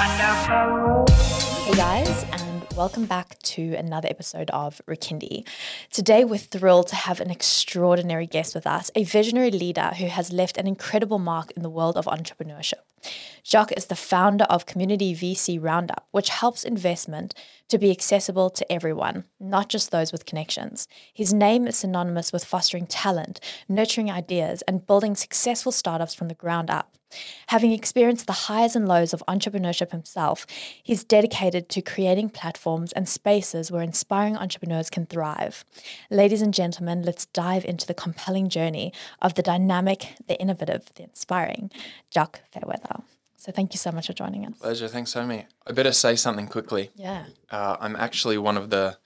Hey guys, and welcome back to another episode of Rekindi. Today, we're thrilled to have an extraordinary guest with us, a visionary leader who has left an incredible mark in the world of entrepreneurship. Jock is the founder of Community VC Roundup, which helps investment to be accessible to everyone, not just those with connections. His name is synonymous with fostering talent, nurturing ideas, and building successful startups from the ground up. Having experienced the highs and lows of entrepreneurship himself, he's dedicated to creating platforms and spaces where inspiring entrepreneurs can thrive. Ladies and gentlemen, let's dive into the compelling journey of the dynamic, the innovative, the inspiring Jock Fairweather. So thank you so much for joining us. Pleasure. Thanks, Amy. I better say something quickly. Yeah. Uh, I'm actually one of the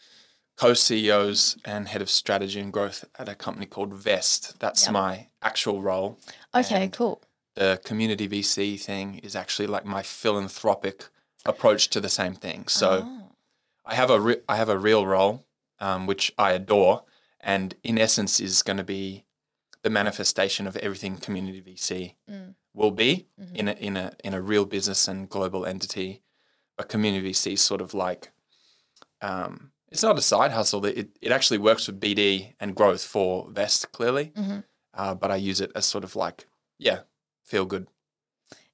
co-CEOs and head of strategy and growth at a company called Vest. That's Yep. my actual role. Okay, And cool. The community VC thing is actually like my philanthropic approach to the same thing. So Oh. I have a re- I have a real role, um, which I adore, and in essence is going to be the manifestation of everything community VC Mm. will be Mhm. in a in a in a real business and global entity. But community VC is sort of like um, it's not a side hustle. It it actually works with BD and growth for Vest clearly, Mhm. uh, but I use it as sort of like yeah, feel good.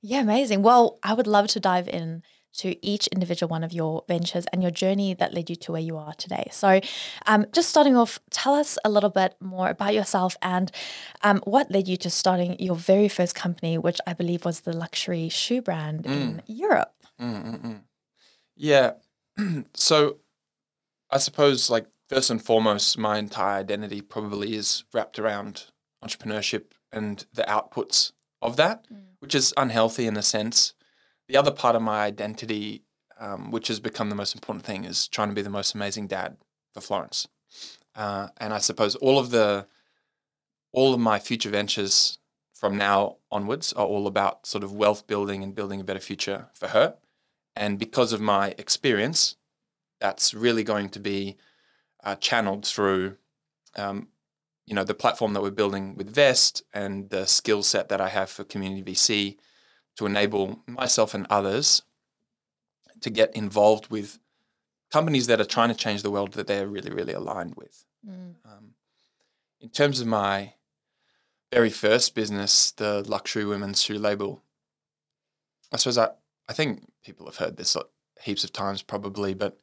Yeah, amazing. Well, I would love to dive in to each individual one of your ventures and your journey that led you to where you are today. So, um, just starting off, tell us a little bit more about yourself and um, what led you to starting your very first company, which I believe was the luxury shoe brand in Europe. Mm-mm-mm. Yeah. so I suppose, like, first and foremost, my entire identity probably is wrapped around entrepreneurship and the outputs of that, which is unhealthy in a sense. The other part of my identity, um, which has become the most important thing, is trying to be the most amazing dad for Florence. Uh, and I suppose all of the all of my future ventures from now onwards are all about sort of wealth building and building a better future for her. And because of my experience, that's really going to be uh, channeled through, um, you know, the platform that we're building with Vest and the skill set that I have for community VC to enable myself and others to get involved with companies that are trying to change the world that they're really, really aligned with. Mm. Um, in terms of my very first business, the luxury women's shoe label, I suppose I, I think people have heard this heaps of times probably, but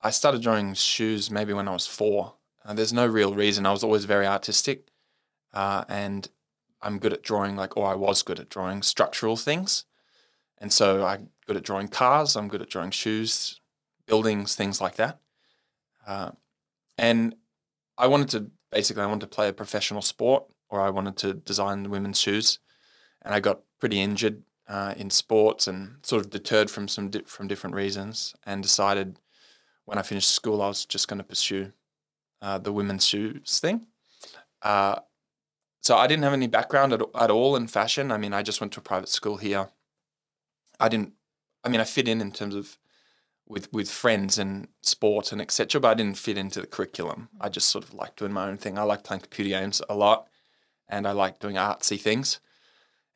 I started drawing shoes maybe when I was four. Uh, there's no real reason. I was always very artistic, uh, and I'm good at drawing like, or I was good at drawing structural things, and so I'm good at drawing cars. I'm good at drawing shoes, buildings, things like that. Uh, and I wanted to basically I wanted to play a professional sport, or I wanted to design women's shoes, and I got pretty injured uh, in sports and sort of deterred from some di- from different reasons, and decided when I finished school I was just going to pursue uh, the women's shoes thing. Uh, so I didn't have any background at, at all in fashion. I mean, I just went to a private school here. I didn't. I mean, I fit in in terms of with with friends and sport and etc. But I didn't fit into the curriculum. I just sort of liked doing my own thing. I like playing computer games a lot, and I like doing artsy things.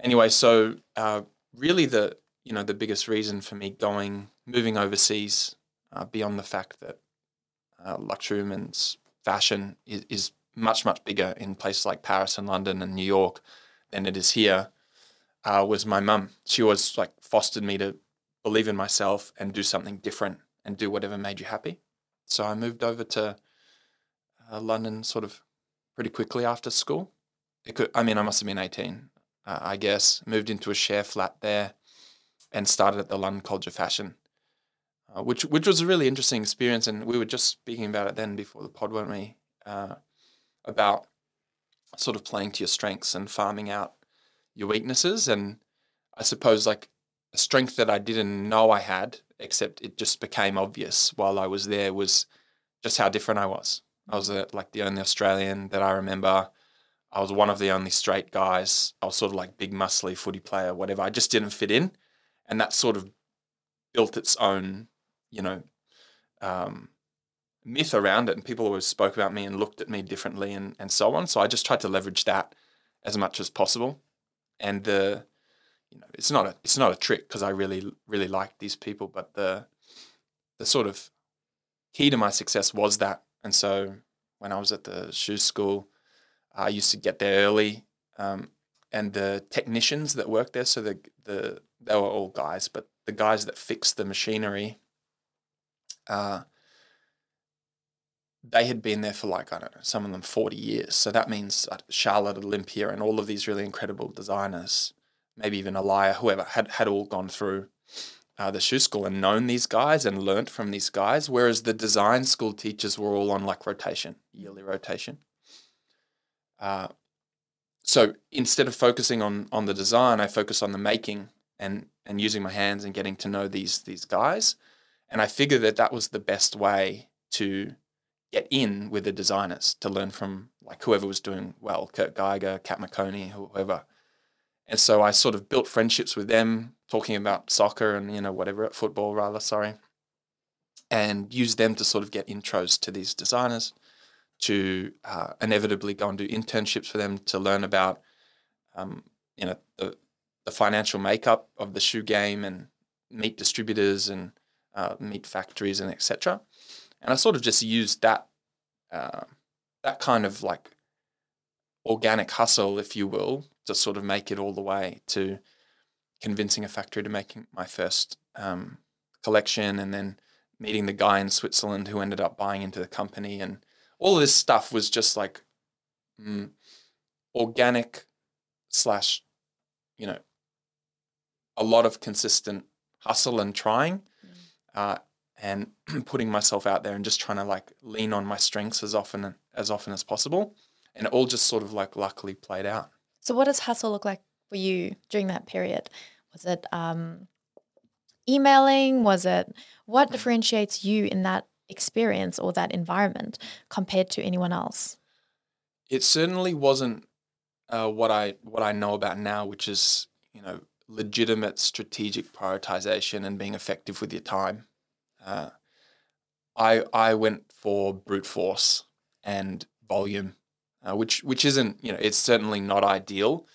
Anyway, so uh, really the you know the biggest reason for me going moving overseas uh, beyond the fact that uh, luxury women's fashion is, is much much bigger in places like Paris and London and New York than it is here uh, was my mum. She always like fostered me to believe in myself and do something different and do whatever made you happy. So I moved over to uh, London sort of pretty quickly after school. It could, I mean, I must have been 18, uh, I guess. Moved into a share flat there and started at the London College of Fashion, uh, which which was a really interesting experience. And we were just speaking about it then before the pod, weren't we? Uh, about sort of playing to your strengths and farming out your weaknesses. And I suppose like a strength that I didn't know I had, except it just became obvious while I was there, was just how different I was. I was uh, like the only Australian that I remember. I was one of the only straight guys. I was sort of like big, muscly footy player, whatever. I just didn't fit in, and that sort of built its own, you know, um, myth around it. And people always spoke about me and looked at me differently, and and so on. So I just tried to leverage that as much as possible, and the you know, it's not a it's not a trick because I really really like these people, but the the sort of key to my success was that. And so when I was at the shoe school, I used to get there early, um, and the technicians that worked there, so the the they were all guys, but the guys that fixed the machinery, uh, they had been there for like I don't know, some of them forty years. So that means uh, Charlotte Olympia and all of these really incredible designers, maybe even Alaïa, whoever had had all gone through uh, the shoe school and known these guys and learnt from these guys, whereas the design school teachers were all on like rotation, yearly rotation. Uh, so instead of focusing on on the design, I focus on the making and and using my hands and getting to know these these guys, and I figured that that was the best way to get in with the designers to learn from like whoever was doing well, Kurt Geiger, Kat Maconie, whoever. And so I sort of built friendships with them, talking about soccer and you know whatever football rather, sorry, and used them to sort of get intros to these designers, to uh, inevitably go and do internships for them to learn about, um, you know, the the financial makeup of the shoe game and meet distributors and uh, meet factories and etc and I sort of just used that uh, that kind of like organic hustle, if you will, to sort of make it all the way to convincing a factory to making my first um, collection, and then meeting the guy in Switzerland who ended up buying into the company, and all of this stuff was just like mm, organic slash, you know, a lot of consistent hustle and trying. Uh, and putting myself out there and just trying to like lean on my strengths as often as often as possible. And it all just sort of like luckily played out. So what does hustle look like for you during that period? Was it um, emailing? Was it what differentiates you in that experience or that environment compared to anyone else? It certainly wasn't uh, what i what i know about now which is you know legitimate strategic prioritization and being effective with your time uh, I I went for brute force and volume, uh, which which isn't you know it's certainly not ideal,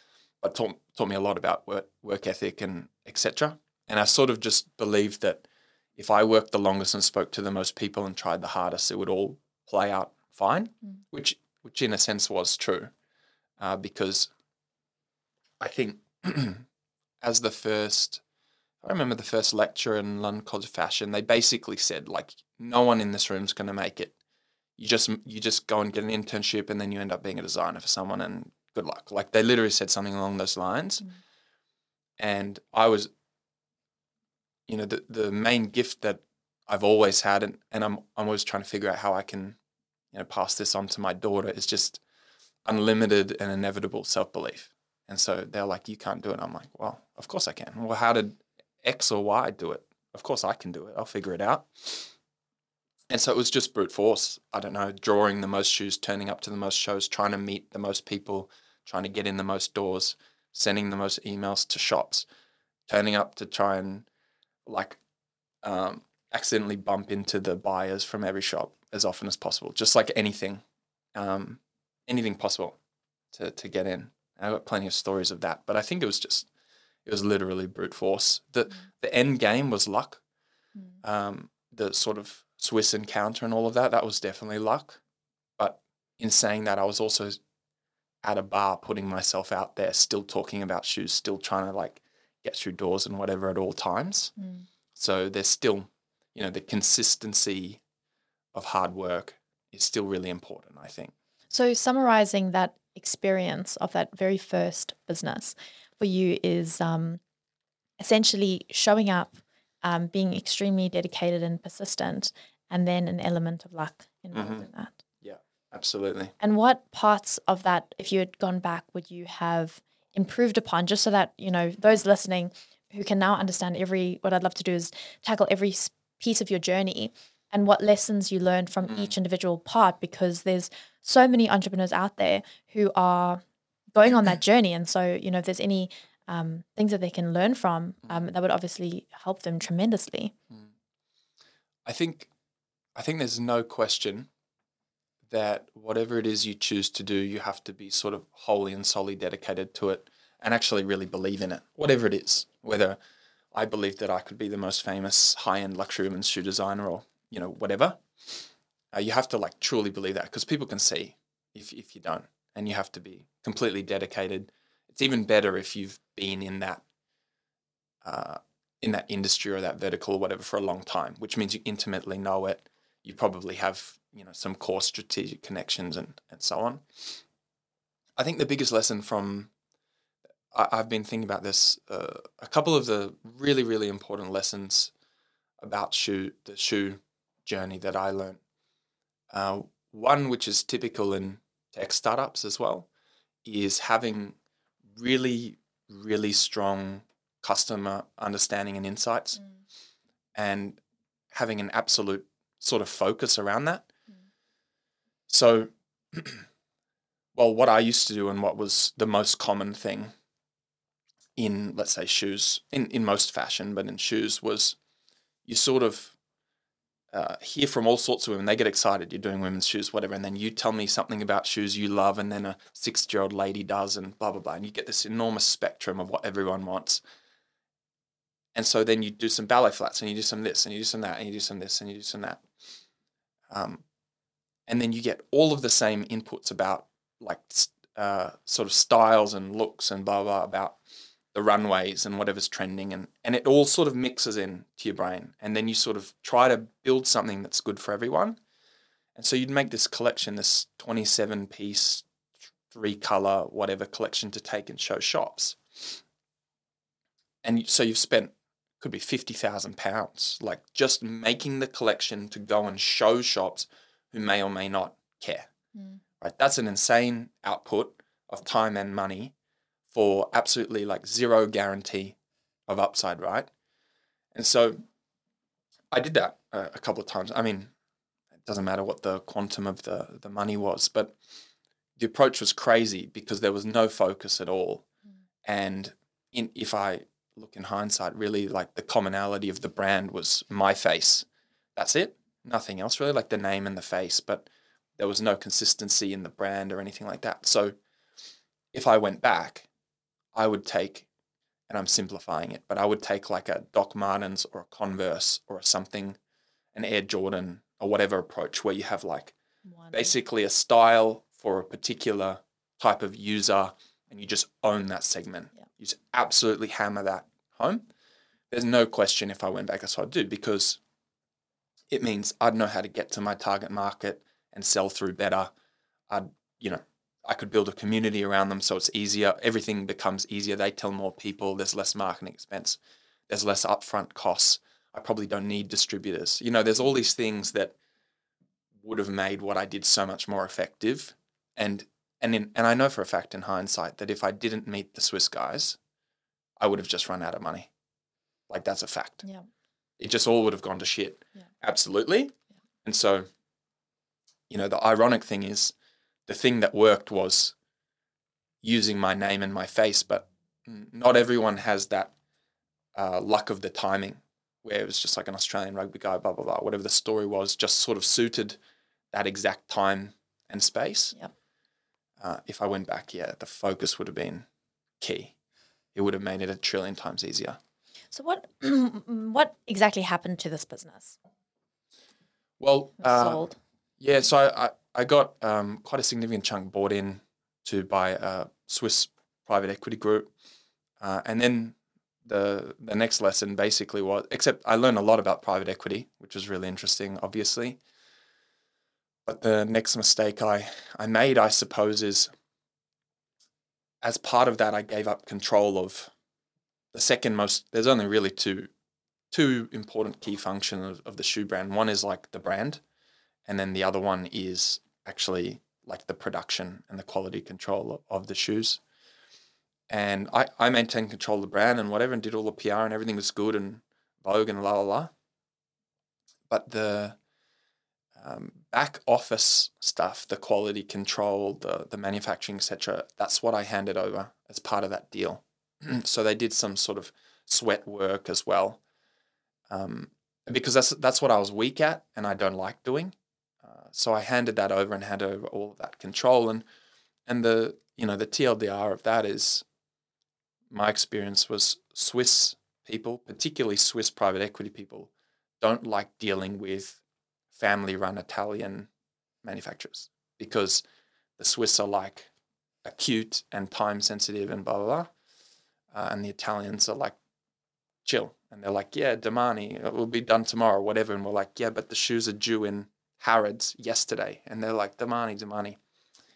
but taught taught me a lot about work work ethic and etc. And I sort of just believed that if I worked the longest and spoke to the most people and tried the hardest, it would all play out fine, mm. which which in a sense was true, uh, because I think as the first I remember the first lecture in London College of Fashion. They basically said like, no one in this room is going to make it. You just you just go and get an internship, and then you end up being a designer for someone, and good luck. Like they literally said something along those lines. Mm. And I was, you know, the the main gift that I've always had, and, and I'm I'm always trying to figure out how I can, you know, pass this on to my daughter is just unlimited and inevitable self belief. And so they're like, you can't do it. I'm like, well, of course I can. Well, how did X or Y do it. Of course, I can do it. I'll figure it out. And so it was just brute force. I don't know, drawing the most shoes, turning up to the most shows, trying to meet the most people, trying to get in the most doors, sending the most emails to shops, turning up to try and like um, accidentally bump into the buyers from every shop as often as possible, just like anything, um, anything possible to to get in. I got plenty of stories of that, but I think it was just it was literally brute force. The mm. the end game was luck. Mm. Um, the sort of Swiss encounter and all of that, that was definitely luck. But in saying that, I was also at a bar putting myself out there, still talking about shoes, still trying to like get through doors and whatever at all times. Mm. So there's still, you know, the consistency of hard work is still really important, I think. So summarizing that experience of that very first business, for you is um, essentially showing up, um, being extremely dedicated and persistent, and then an element of luck involved mm-hmm. in that. Yeah, absolutely. And what parts of that, if you had gone back, would you have improved upon, just so that you know those listening who can now understand every? What I'd love to do is tackle every piece of your journey and what lessons you learned from mm. each individual part, because there's so many entrepreneurs out there who are going on that journey. And so, you know, if there's any um, things that they can learn from, um, that would obviously help them tremendously. Mm. I think, I think there's no question that whatever it is you choose to do, you have to be sort of wholly and solely dedicated to it. and actually really believe in it, whatever it is. Whether I believe that I could be the most famous high-end luxury women's shoe designer, or you know whatever, uh, you have to like truly believe that because people can see if if you don't, and you have to be completely dedicated. It's even better if you've been in that uh, in that industry or that vertical or whatever for a long time, which means you intimately know it. You probably have you know some core strategic connections and and so on. I think the biggest lesson from I, have been thinking about this. Uh, a couple of the really really important lessons about shoe the shoe journey that I learned. Uh, one which is typical in tech startups as well is having really really strong customer understanding and insights mm. and having an absolute sort of focus around that. Mm. So, well, what I used to do and what was the most common thing in, let's say, shoes, in, in most fashion, but in shoes, was you sort of uh, hear from all sorts of women. They get excited. You're doing women's shoes, whatever, and then you tell me something about shoes you love, and then a sixty-year-old lady does, and blah blah blah, and you get this enormous spectrum of what everyone wants. And so then you do some ballet flats and you do some this and you do some that and you do some this and you do some that. Um, and then you get all of the same inputs about like uh, sort of styles and looks and blah, blah, about the runways and whatever's trending. And, and it all sort of mixes in to your brain. And then you sort of try to build something that's good for everyone. And so you'd make this collection, this 27 piece, three color, whatever collection to take and show shops. And so you've spent could be fifty thousand pounds, like just making the collection to go and show shops who may or may not care. Mm. Right, that's an insane output of time and money for absolutely like zero guarantee of upside, right? And so I did that a, a couple of times. I mean, it doesn't matter what the quantum of the the money was, but the approach was crazy because there was no focus at all. Mm. And in, if I look in hindsight, really like the commonality of the brand was my face. That's it. Nothing else really, like the name and the face, but there was no consistency in the brand or anything like that. So if I went back, I would take, and I'm simplifying it, but I would take like a Doc Martens or a Converse or something, an Air Jordan or whatever approach where you have like One. basically a style for a particular type of user and you just own that segment. Yeah. You just absolutely hammer that home. There's no question if I went back, that's what I'd do because it means I'd know how to get to my target market and sell through better. I'd, you know, I could build a community around them so it's easier. Everything becomes easier. They tell more people. There's less marketing expense. There's less upfront costs. I probably don't need distributors. You know, there's all these things that would have made what I did so much more effective. And and in, and I know for a fact in hindsight that if I didn't meet the Swiss guys, I would have just run out of money. Like that's a fact. Yeah. It just all would have gone to shit. Yeah. Absolutely. Yeah. And so, you know, the ironic thing is the thing that worked was using my name and my face, but not everyone has that uh, luck of the timing where it was just like an Australian rugby guy, blah, blah, blah, whatever the story was, just sort of suited that exact time and space. Yep uh, if I went back, yeah, the focus would have been key. It would have made it a trillion times easier. So what what exactly happened to this business? Well, uh, sold. Yeah, so I, I, got um, quite a significant chunk bought in to by a Swiss private equity group, uh, and then the the next lesson basically was except I learned a lot about private equity, which was really interesting, obviously. But the next mistake I, I made, I suppose, is as part of that, I gave up control of the second most. There's only really two two important key functions of, of the shoe brand. One is like the brand, and then the other one is actually like the production and the quality control of, the shoes. And I, I maintained control of the brand and whatever and did all the PR and everything was good and Vogue and la la la. But the um, back office stuff, the quality control, the the manufacturing, etc. That's what I handed over as part of that deal. so they did some sort of sweat work as well, um, because that's that's what I was weak at, and I don't like doing. So I handed that over and handed over all of that control, and and the you know the TLDR of that is my experience was Swiss people, particularly Swiss private equity people, don't like dealing with family run Italian manufacturers because the Swiss are like acute and time sensitive and blah, blah, blah. Uh, and the Italians are like chill. And they're like, yeah, Domani, it will be done tomorrow, whatever. And we're like, yeah, but the shoes are due in Harrods yesterday. And they're like, Domani, Domani.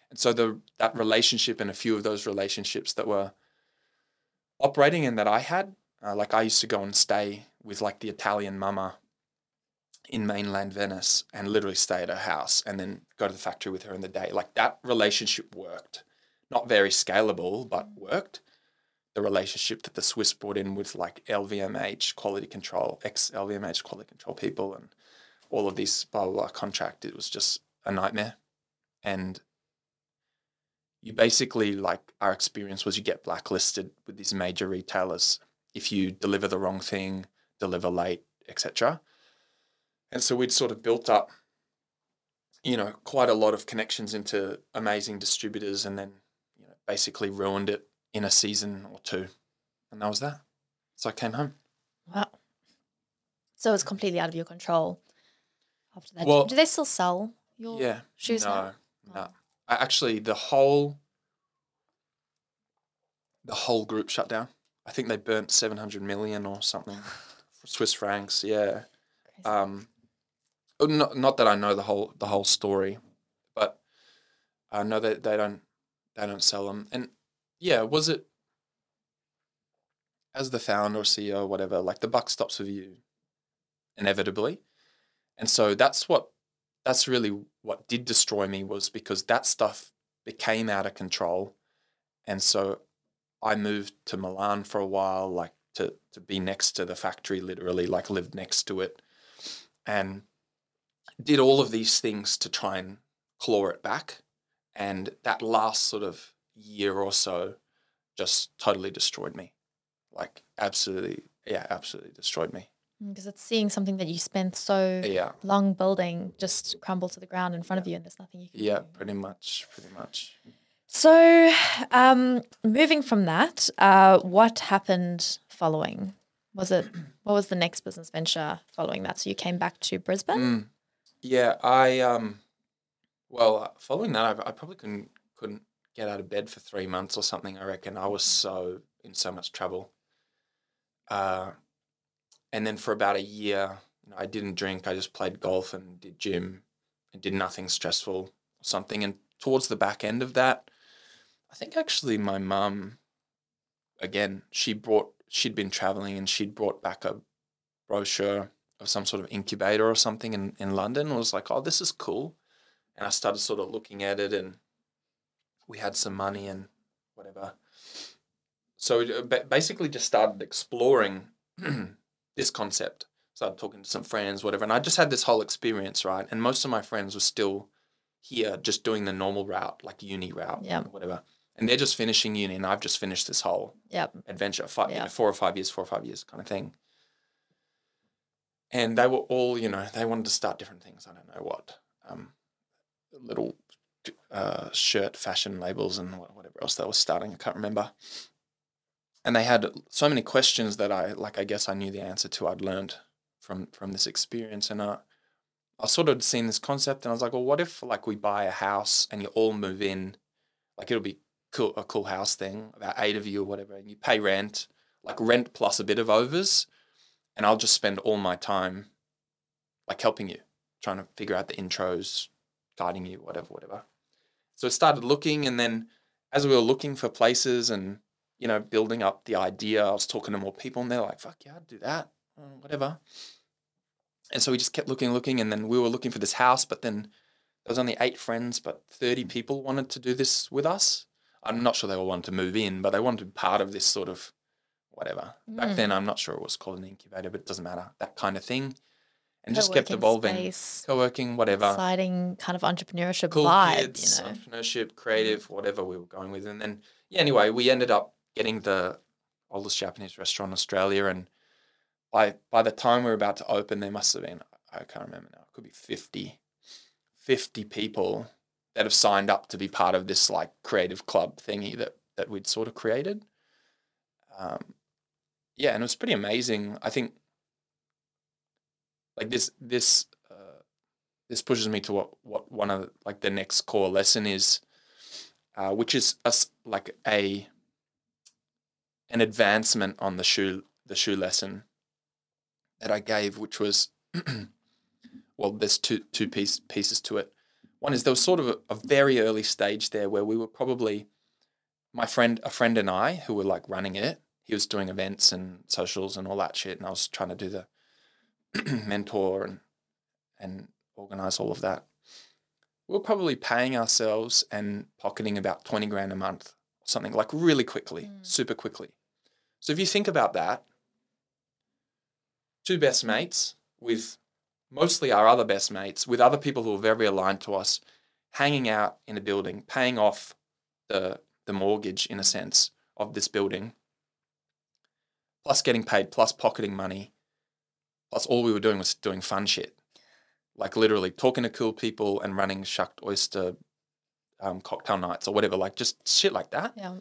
And so the that relationship and a few of those relationships that were operating and that I had, uh, like I used to go and stay with like the Italian mama in mainland Venice and literally stay at her house and then go to the factory with her in the day. Like that relationship worked. Not very scalable, but worked. The relationship that the Swiss brought in with like LVMH quality control, ex LVMH quality control people, and all of this blah, blah, blah contract, it was just a nightmare. And you basically, like, our experience was you get blacklisted with these major retailers if you deliver the wrong thing, deliver late, etc. And so we'd sort of built up, you know, quite a lot of connections into amazing distributors and then, you know, basically ruined it in a season or two. And that was that. So I came home. Wow. So it's completely out of your control after that. Well- do they still sell your Yeah. shoes no, now? no. I actually the whole the whole group shut down. I think they burnt seven hundred million or something Swiss francs. Yeah. Um, oh, not not that I know the whole the whole story, but I know that they don't they don't sell them. And yeah, was it as the founder or CEO or whatever? Like the buck stops with you, inevitably, and so that's what that's really what did destroy me was because that stuff became out of control, and so I moved to Milan for a while, like to to be next to the factory, literally, like lived next to it, and did all of these things to try and claw it back. And that last sort of year or so just totally destroyed me. Like absolutely, yeah, absolutely destroyed me. Because it's seeing something that you spent so Yeah, long building just crumble to the ground in front of you, and there's nothing you can yeah, do. pretty much, pretty much. So, um, moving from that, uh, what happened following? Was it what was the next business venture following that? So you came back to Brisbane. Mm. Yeah, I um, well, uh, following that, I, I probably couldn't couldn't get out of bed for three months or something. I reckon I was so in so much trouble. Uh, and then for about a year, you know, I didn't drink. I just played golf and did gym, and did nothing stressful or something. And towards the back end of that, I think actually my mum, again, she brought she'd been traveling and she'd brought back a brochure of some sort of incubator or something in, in London and was like, oh, this is cool. And I started sort of looking at it and we had some money and whatever. So uh, ba- basically just started exploring this concept. Started talking to some friends, whatever. And I just had this whole experience, right? And most of my friends were still here just doing the normal route, like uni route, Yeah. whatever. And they're just finishing uni and I've just finished this whole Yep. adventure, five, you know, four or five years, four or five years kind of thing. And they were all, you know, they wanted to start different things. I don't know what, um, little uh, shirt fashion labels and whatever else they were starting. I can't remember. And they had so many questions that I, like, I guess I knew the answer to. I'd learned from from this experience, and uh, I sort of seen this concept, and I was like, well, what if like we buy a house and you all move in, like it'll be cool, a cool house thing, about eight of you or whatever, and you pay rent, like rent plus a bit of overs, and I'll just spend all my time like helping you, trying to figure out the intros, guiding you, whatever, whatever. So I started looking, and then as we were looking for places and you know building up the idea, I was talking to more people, and they're like, "Fuck yeah, I'd do that, uh, whatever." And so we just kept looking, looking, and then we were looking for this house, but then there was only eight friends, but thirty mm. people wanted to do this with us. I'm not sure they all wanted to move in, but they wanted to be part of this sort of whatever. Back then, mm. I'm not sure it was called an incubator, but it doesn't matter. That kind of thing. And just kept evolving. space, Co working, whatever. exciting kind of entrepreneurship Cool vibe. kids, you know. entrepreneurship, creative, whatever we were going with. And then, yeah, anyway, we ended up getting the oldest Japanese restaurant in Australia. And by, by the time we were about to open, there must have been, I can't remember now, it could be 50, 50 people that have signed up to be part of this like creative club thingy that, that we'd sort of created. um, yeah, and it was pretty amazing. I think like this this uh, this pushes me to what what one of like the next core lesson is, uh, which is us like a an advancement on the shoe the shoe lesson that I gave, which was well, there's two two piece, pieces to it. One is there was sort of a, a very early stage there where we were probably my friend a friend and I who were like running it. He was doing events and socials and all that shit, and I was trying to do the mentor and and organize all of that. We are probably paying ourselves and pocketing about 20 grand a month, something like really quickly, Mm. super quickly. So if you think about that, two best mates with mostly our other best mates, with other people who are very aligned to us, hanging out in a building, paying off the the mortgage in a sense of this building, plus getting paid, plus pocketing money, plus all we were doing was doing fun shit. Like literally talking to cool people and running shucked oyster um, cocktail nights or whatever, like just shit like that. Yeah.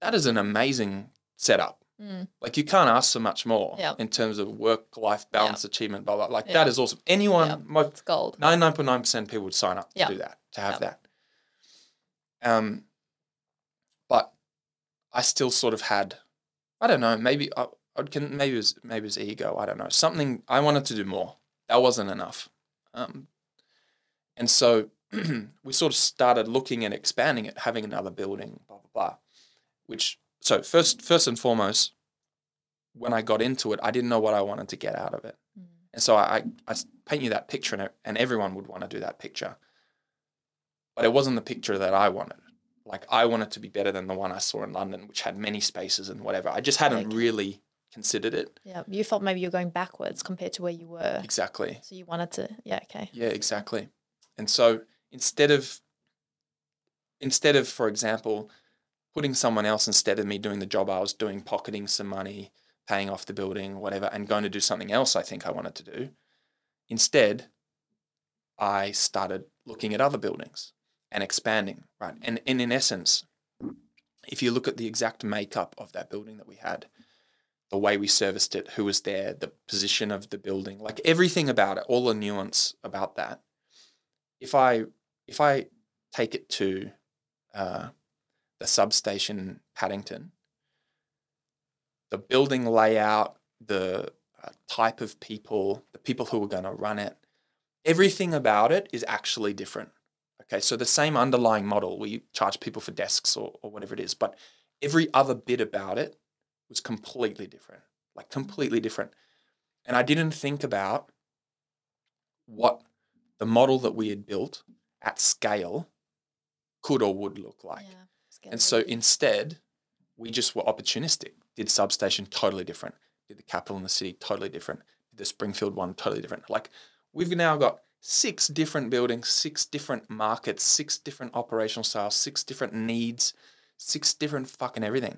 That is an amazing setup. Mm. Like you can't ask for much more Yeah. in terms of work life balance, achievement, blah blah. Like Yeah. that is awesome. Anyone, most It's gold. ninety nine point nine percent people would sign up to do that, to have that. Um, but I still sort of had, I don't know, maybe I, I can maybe it was maybe it was ego. I don't know something. I wanted to do more. That wasn't enough. Um, and so we sort of started looking and expanding it, having another building, blah blah blah. Which so first first and foremost, when I got into it, I didn't know what I wanted to get out of it. Mm. And so I I paint you that picture, and, and everyone would want to do that picture. But it wasn't the picture that I wanted. Like, I wanted to be better than the one I saw in London, which had many spaces and whatever. I just hadn't Okay. really considered it. Yeah. You felt maybe you're going backwards compared to where you were. Exactly. So you wanted to, yeah, okay. Yeah, exactly. And so instead of, instead of, for example, putting someone else instead of me doing the job I was doing, pocketing some money, paying off the building, whatever, and going to do something else I think I wanted to do, instead, I started looking at other buildings and expanding, right? And, and in essence, if you look at the exact makeup of that building that we had, the way we serviced it, who was there, the position of the building, like everything about it, all the nuance about that. If I if I take it to uh, the substation Paddington, the building layout, the uh, type of people, the people who are going to run it, everything about it is actually different. Okay, so the same underlying model, we charge people for desks or, or whatever it is, but every other bit about it was completely different, like completely different. And I didn't think about what the model that we had built at scale could or would look like. yeah. And so instead, we just were opportunistic. Did substation totally different. Did the capital in the city totally different. Did the Springfield one totally different. Like we've now got six different buildings, six different markets, six different operational styles, six different needs, six different fucking everything.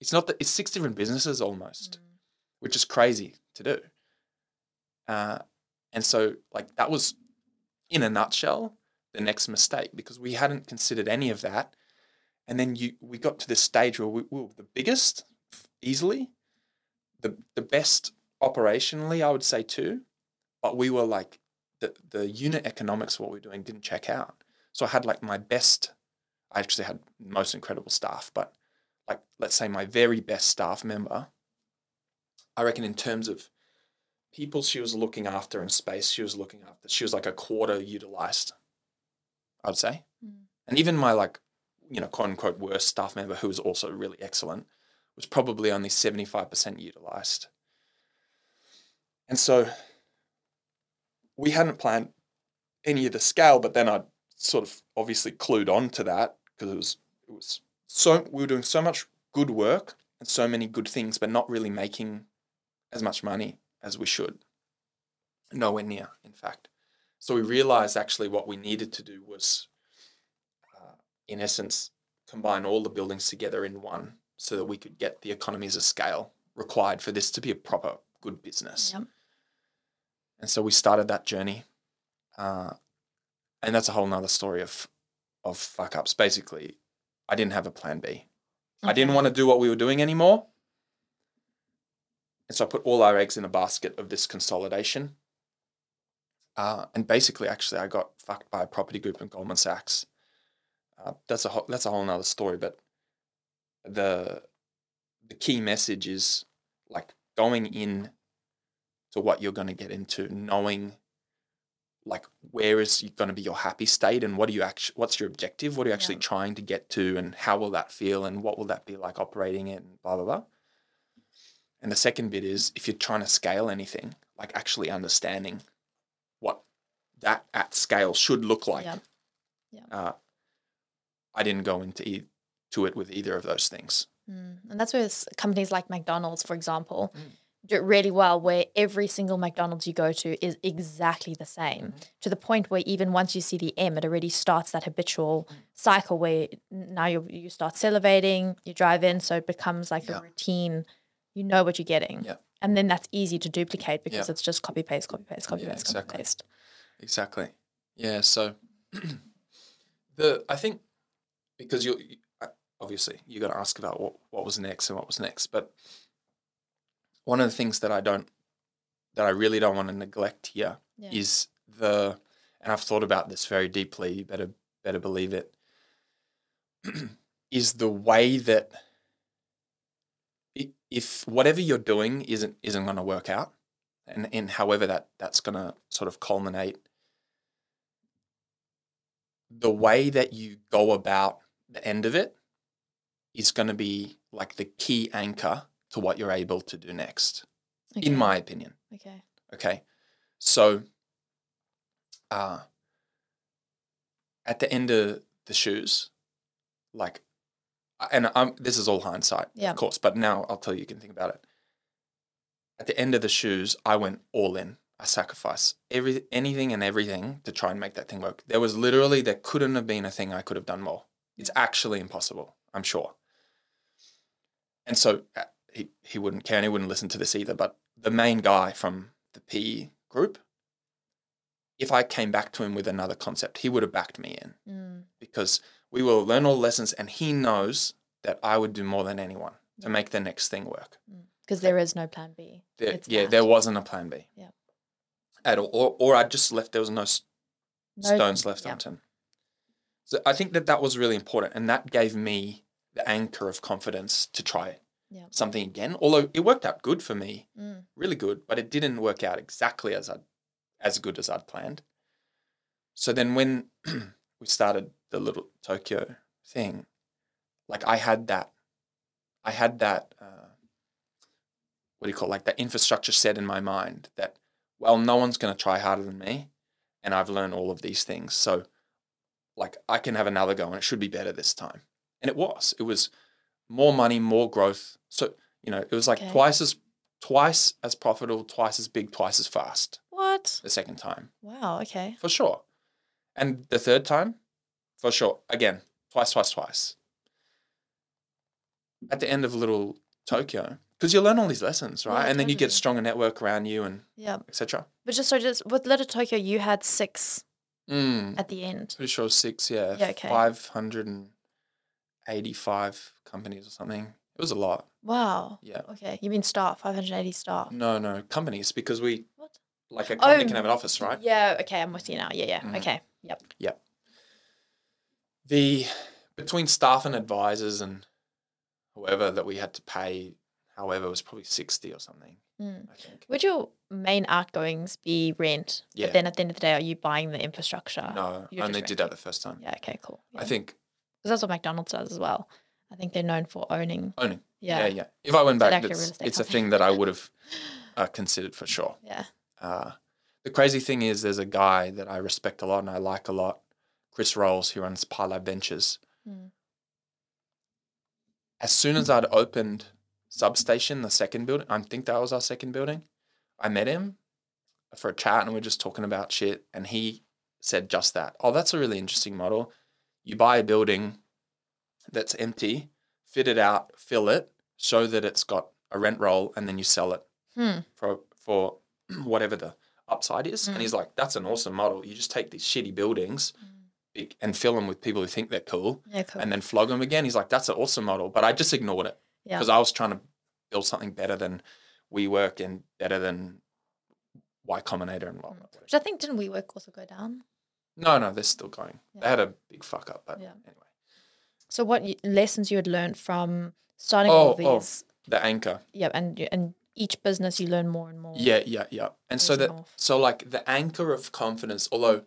It's not that it's six different businesses almost, Mm. which is crazy to do. Uh, and so like that was in a nutshell the next mistake because we hadn't considered any of that. And then you we got to this stage where we, we were the biggest easily the the best operationally i would say too. But we were like the the unit economics of what we were doing didn't check out. So i had like my best i actually had most incredible staff but like let's say my very best staff member i reckon in terms of people she was looking after and space she was looking after she was like a quarter utilized i would say. Mm. and even my like you know quote unquote worst staff member who was also really excellent was probably only 75% utilized. And so we hadn't planned any of the scale but then i sort of obviously clued on to that because it was it was so we were doing so much good work and so many good things but not really making as much money as we should. Nowhere near in fact so we realized actually what we needed to do was uh, in essence combine all the buildings together in one so that we could get the economies of scale required for this to be a proper good business Yep. and so we started that journey uh, and that's a whole nother story of of fuck ups basically i didn't have a plan b I didn't want to do what we were doing anymore. And so I put all our eggs in a basket of this consolidation. Uh, and basically, actually, I got fucked by a property group in Goldman Sachs. Uh, that's a whole, that's a whole nother story. But the the key message is like going in to what you're going to get into, knowing like where is going to be your happy state and what are you actually what's your objective what are you actually Yeah. trying to get to and how will that feel and what will that be like operating it and blah blah blah and the second bit is if you're trying to scale anything like actually understanding that at scale should look like Yeah. Yeah. Uh, i didn't go into e- to it with either of those things Mm. And that's where companies like McDonald's, for example, Mm. do it really well, where every single McDonald's you go to is exactly the same Mhm. to the point where even once you see the M, it already starts that habitual Mm. cycle where now you you start salivating, you drive in, so it becomes like Yeah. a routine. You know what you're getting. Yeah. And then that's easy to duplicate because Yeah. it's just copy paste, copy paste, copy paste, exactly. copy paste. Exactly. Yeah. So the I think because you obviously you got to ask about what what was next and what was next, but one of the things that I don't that I really don't want to neglect here Yeah. is the and I've thought about this very deeply. You better better believe it. is the way that if whatever you're doing isn't isn't going to work out, and and however that that's going to sort of culminate, the way that you go about the end of it is going to be like the key anchor to what you're able to do next, Okay. in my opinion. okay. Okay. So uh at the end of the shoes, like and I'm this is all hindsight, Yeah. of course, but now I'll tell you you can think about it. At the end of the shoes, I went all in. I sacrifice every anything and everything to try and make that thing work. There was literally there couldn't have been a thing I could have done more. It's actually impossible, I'm sure. And so uh, he he wouldn't care and he wouldn't listen to this either. But the main guy from the PE group, if I came back to him with another concept, he would have backed me in Mm. because we will learn all the lessons and he knows that I would do more than anyone to make the next thing work. Because there is no plan B. There, yeah, that. there wasn't a plan B. Yeah. At all. Or, or I just left, there was no No- stones left yeah. unturned. So I think that that was really important. And that gave me the anchor of confidence to try Yeah. something again. Although it worked out good for me, Mm. really good, but it didn't work out exactly as I as good as I'd planned. So then when we started the little Tokyo thing, like I had that, I had that, uh, what do you call it, like that infrastructure set in my mind that, well, no one's going to try harder than me, and I've learned all of these things, so like I can have another go, and it should be better this time, and it was. It was more money, more growth. So you know, it was like Okay. twice as twice as profitable, twice as big, twice as fast What? the second time Wow. Okay. for sure. And the third time, for sure. Again, twice, twice, twice. At the end of Little Tokyo, because you learn all these lessons, right? Yeah, and then you get a stronger network around you and Yeah. etc. But just so just with Little Tokyo, you had six Mm, at the end. pretty sure six, yeah. Yeah, okay. 585 companies or something. It was a lot. Wow. Yeah. Okay. You mean staff? Five hundred eighty staff. No, no, companies because we, What? like a company Oh, can have an office, right? Yeah. Okay. I'm with you now. Yeah. Yeah. Mhm. Okay. Yep. Yep. the between staff and advisors and whoever that we had to pay, however, it was probably sixty or something. Mm. I think. Would your main outgoings be rent? Yeah. But then at the end of the day, are you buying the infrastructure? No, you're only did that the first time. Yeah. Okay. Cool. I think because that's what McDonald's does as well. I think they're known for owning. owning. Yeah. Yeah, yeah. If I went back, it's, it's a thing that I would have uh, considered for sure. Yeah. Uh, the crazy thing is, there's a guy that I respect a lot and I like a lot, Chris Rolls, who runs Parlay Ventures. Mm. As soon as I'd opened Substation, the second building, I think that was our second building, I met him for a chat and we are just talking about shit. And he said just that. Oh, that's a really interesting model. You buy a building that's empty, fit it out, fill it, show that it's got a rent roll, and then you sell it Hmm. for for whatever the upside is. Mm. And he's like, that's an awesome model. You just take these shitty buildings, big and fill them with people who think they're cool Yeah, cool. and then flog them again. He's like, that's an awesome model. But I just ignored it yeah. because I was trying to build something better than WeWork and better than Y Combinator and whatnot. Mm. blah. Which I think didn't WeWork also go down? No, no, they're still going. They had a big fuck up, but Yeah. anyway. So what lessons you had learned from starting Oh, all oh. these? The anchor. Yeah, and and each business you learn more and more. Yeah, yeah, yeah. And so that off. so like the anchor of confidence, although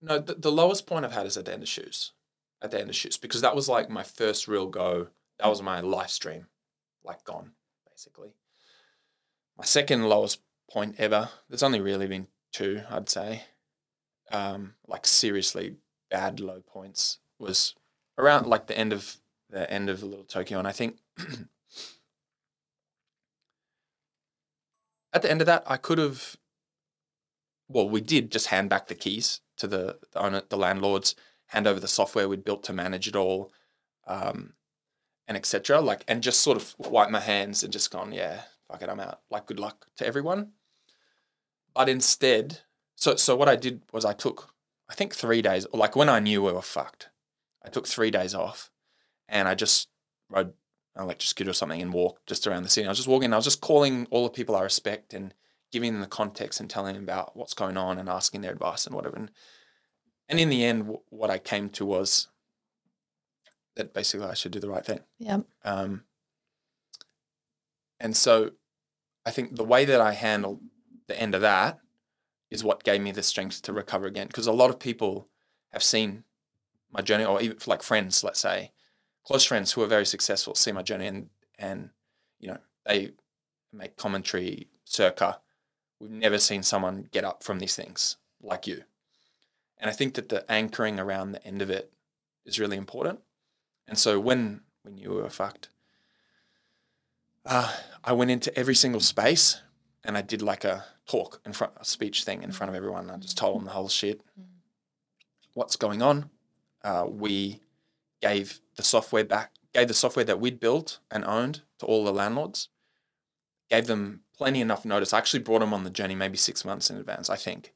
no, the, the lowest point I've had is at the end of shoes. At the end of shoots Because that was like my first real go. That was my live stream. Like gone, basically. My second lowest point ever. There's only really been two, I'd say. Um, like seriously bad low points was around like the end of the end of Little Tokyo. And I think at the end of that, I could have. Well, we did just hand back the keys to the, the owner, the landlords, hand over the software we'd built to manage it all, um, and etc. Like, and just sort of wipe my hands and just gone, yeah, fuck it, I'm out. Like, good luck to everyone. But instead, so so what I did was I took, I think three days. Like when I knew we were fucked, I took three days off, and I just rode an electric scooter or something and walked just around the city. I was just walking. I was just calling all the people I respect and giving them the context and telling them about what's going on and asking their advice and whatever. And, and in the end, w- what I came to was that basically I should do the right thing. Yeah. Um, and so I think the way that I handled the end of that is what gave me the strength to recover again. Because a lot of people have seen my journey, or even like friends, let's say, close friends who are very successful see my journey and, and you know, they make commentary circa. We've never seen someone get up from these things like you. And I think that the anchoring around the end of it is really important. And so when we knew we were fucked, uh, I went into every single space and I did like a talk in front, a speech thing in front of everyone. I just told them the whole shit, what's going on. Uh, we gave the software back, gave the software that we'd built and owned to all the landlords, gave them plenty enough notice. I actually brought them on the journey maybe six months in advance, I think.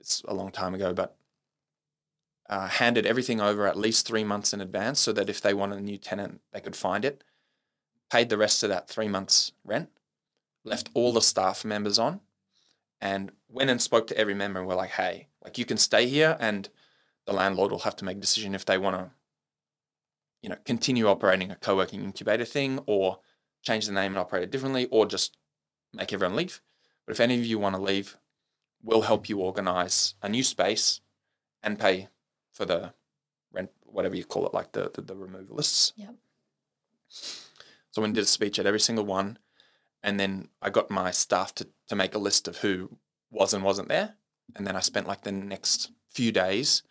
It's a long time ago, but uh, handed everything over at least three months in advance so that if they wanted a new tenant, they could find it. Paid the rest of that three months' rent, left all the staff members on, and went and spoke to every member and were like, hey, like you can stay here and the landlord will have to make a decision if they want to, you know, continue operating a co-working incubator thing or change the name and operate it differently or just make everyone leave. But if any of you want to leave, we'll help you organize a new space and pay for the rent, whatever you call it, like the the, the removalists. Yep. So I went and did a speech at every single one, and then I got my staff to to make a list of who was and wasn't there, and then I spent like the next few days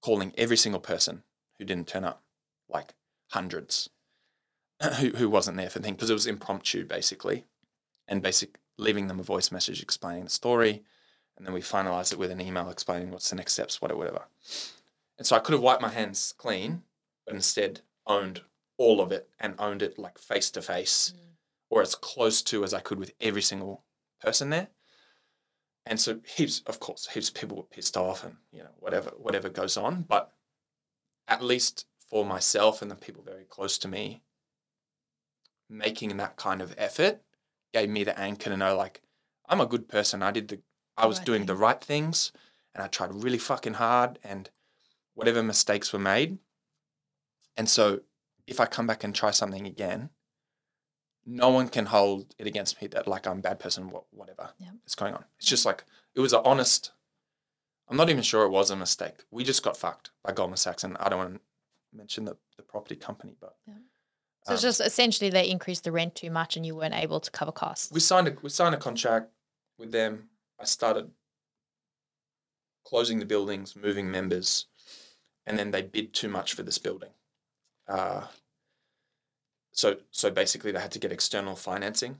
calling every single person who didn't turn up, like hundreds, who who wasn't there for the thing because it was impromptu basically, and basic leaving them a voice message explaining the story, and then we finalized it with an email explaining what's the next steps, whatever, whatever. And so I could have wiped my hands clean, but instead owned all of it and owned it like face to face or as close to as I could with every single person there. And so heaps, of course, heaps of people were pissed off and, you know, whatever, whatever goes on. But at least for myself and the people very close to me, making that kind of effort gave me the anchor to know like I'm a good person. I did the I was right doing the right things and I tried really fucking hard and whatever mistakes were made. And so if I come back and try something again, no one can hold it against me that like I'm a bad person, whatever Yeah. is going on. It's just like it was an honest. I'm not even sure it was a mistake. We just got fucked by Goldman Sachs, and I don't want to mention the, the property company, but So it's um, just essentially they increased the rent too much and you weren't able to cover costs. we signed a we signed a contract with them. I started closing the buildings, moving members, and then they bid too much for this building. Uh, so so basically, they had to get external financing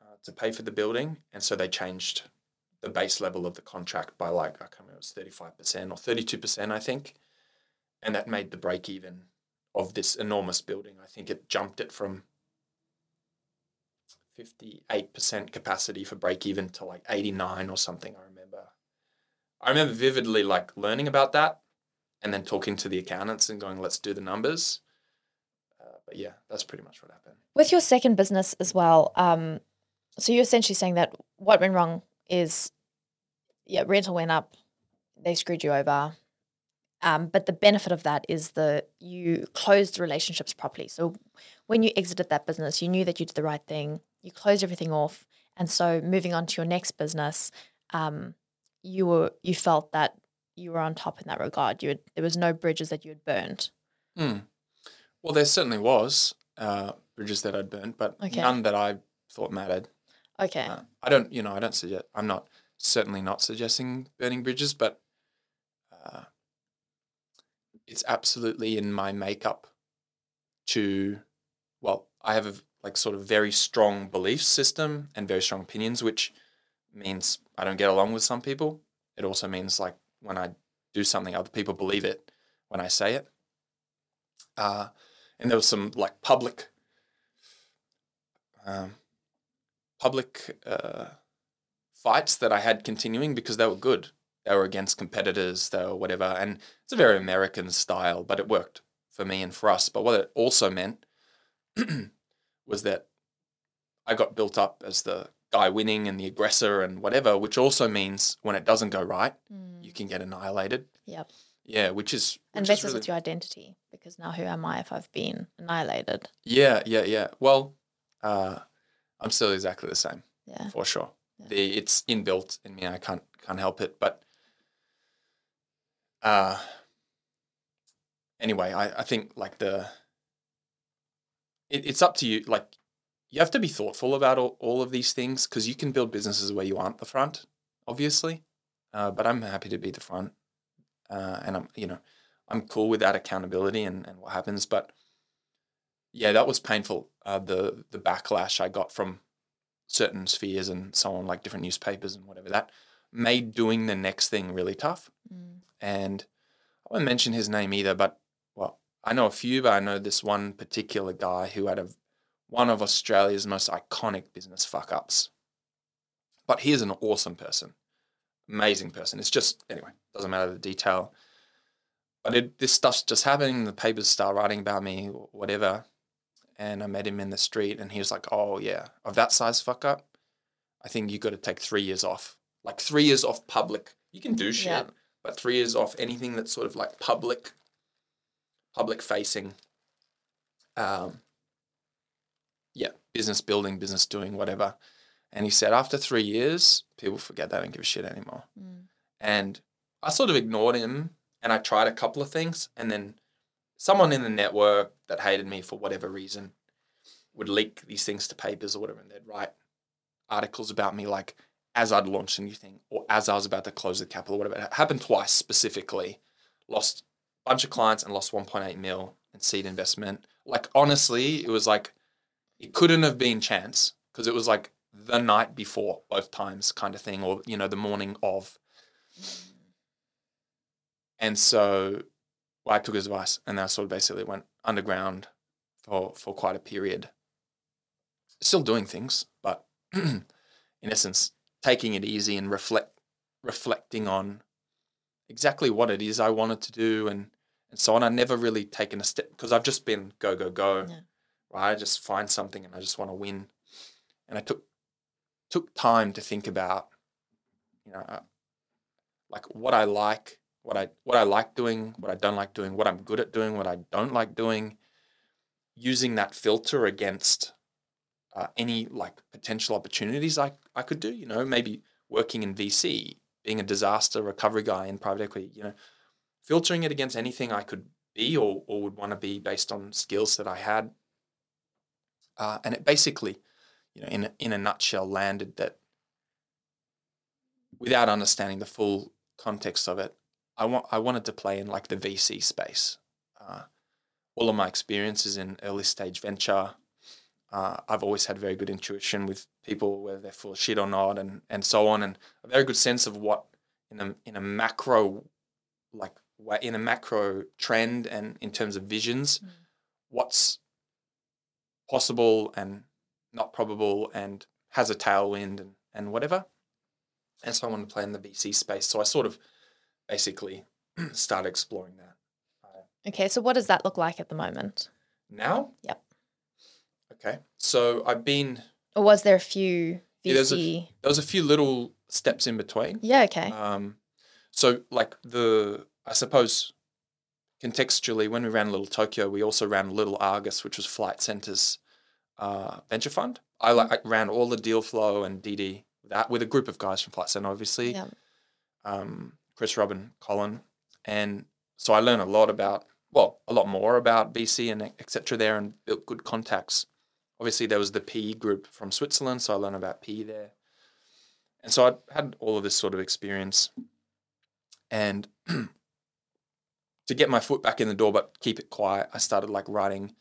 uh, to pay for the building, and so they changed the base level of the contract by like I can't remember, it was thirty five percent or thirty two percent, I think, and that made the break even of this enormous building. I think it jumped it from 58% capacity for break even to like 89 or something, I remember. I remember vividly like learning about that and then talking to the accountants and going, let's do the numbers. Uh, but yeah, that's pretty much what happened. With your second business as well, um, so you're essentially saying that what went wrong is, yeah, rental went up, they screwed you over. Um, but the benefit of that is that you closed the relationships properly. So when you exited that business, you knew that you did the right thing. You closed everything off, and so moving on to your next business, um, you were you felt that you were on top in that regard. You had, there was no bridges that you had burned. Hmm. Well, there certainly was uh, bridges that I'd burned, but Okay. none that I thought mattered. Okay. Uh, I don't, you know, I don't suggest. I'm not certainly not suggesting burning bridges, but uh, it's absolutely in my makeup to. Well, I have a like sort of very strong belief system and very strong opinions, which means I don't get along with some people. It also means like when I do something, other people believe it when I say it. Uh, and there was some like public um, public uh, fights that I had continuing because they were good. They were against competitors, they were whatever. And it's a very American style, but it worked for me and for us. But what it also meant was that I got built up as the guy winning and the aggressor and whatever, which also means when it doesn't go right, Mm, you can get annihilated. Yep. Yeah, which is And which is messes really- with your identity because now who am I if I've been annihilated? Yeah, yeah, yeah. Well, uh, I'm still exactly the same. Yeah. for sure. Yeah. The it's inbuilt in me. I can't can't help it. But uh, anyway, I, I think like the it, it's up to you. Like you have to be thoughtful about all, all of these things because you can build businesses where you aren't the front, obviously. Uh, but I'm happy to be the front, uh, and I'm you know I'm cool with that accountability and, and what happens. But yeah, that was painful. Uh, the the backlash I got from certain spheres and so on, like different newspapers and whatever, that made doing the next thing really tough. Mm. And I won't mention his name either, but well, I know a few, but I know this one particular guy who had a one of Australia's most iconic business fuck ups. But he is an awesome person, amazing person. It's just anyway, doesn't matter the detail. But it, this stuff's just happening. The papers start writing about me, whatever and I met him in the street, and he was like, "Oh yeah, of that size fuck up, I think you got to take three years off. Like three years off public. You can do shit, Yeah. but three years off anything that's sort of like public, public facing. Um. Yeah, business building, business doing, whatever. And he said after three years, people forget they don't give a shit anymore. Mm. And I sort of ignored him, and I tried a couple of things, and then someone in the network that hated me for whatever reason would leak these things to papers or whatever, and they'd write articles about me like as I'd launched a new thing or as I was about to close the capital, whatever. It happened twice specifically. Lost a bunch of clients and lost 1.8 mil in seed investment. Like honestly, it was like it couldn't have been chance because it was like the night before both times kind of thing, or you know, the morning of. And so well, I took his advice and I sort of basically went underground for for quite a period. Still doing things, but in essence, taking it easy and reflect reflecting on exactly what it is I wanted to do and and so on. I never really taken a step because I've just been go go go. Yeah. I just find something and I just want to win, and I took took time to think about, you know, uh, like what I like, what I what I like doing, what I don't like doing, what I'm good at doing, what I don't like doing, using that filter against uh, any like potential opportunities I I could do. You know, maybe working in VC, being a disaster recovery guy in private equity. You know, filtering it against anything I could be or or would want to be based on skills that I had. Uh, and it basically, you know, in a, in a nutshell, landed that without understanding the full context of it, I want I wanted to play in like the VC space. Uh, all of my experiences in early stage venture, uh, I've always had very good intuition with people whether they're full of shit or not, and and so on, and a very good sense of what in a in a macro, like in a macro trend and in terms of visions, Mm. what's possible and not probable and has a tailwind and and whatever. and so I wanted to play in the VC space. So I sort of basically started exploring that. Okay, so what does that look like at the moment? Now? Yep. Okay. So I've been Or was there a few Yeah, there's a VC? there was a few little steps in between. Yeah, okay. Um, so like the I suppose contextually, when we ran Little Tokyo, we also ran Little Argus, which was Flight Centre's uh, venture fund. I like I ran all the deal flow and DD that with a group of guys from Flight Center, obviously. yeah. um, Chris, Robin, Colin, and so I learned a lot about well, a lot more about VC and etc. there, and built good contacts. Obviously, there was the PE group from Switzerland, so I learned about PE there, and so I had all of this sort of experience, and to get my foot back in the door, but keep it quiet, I started like writing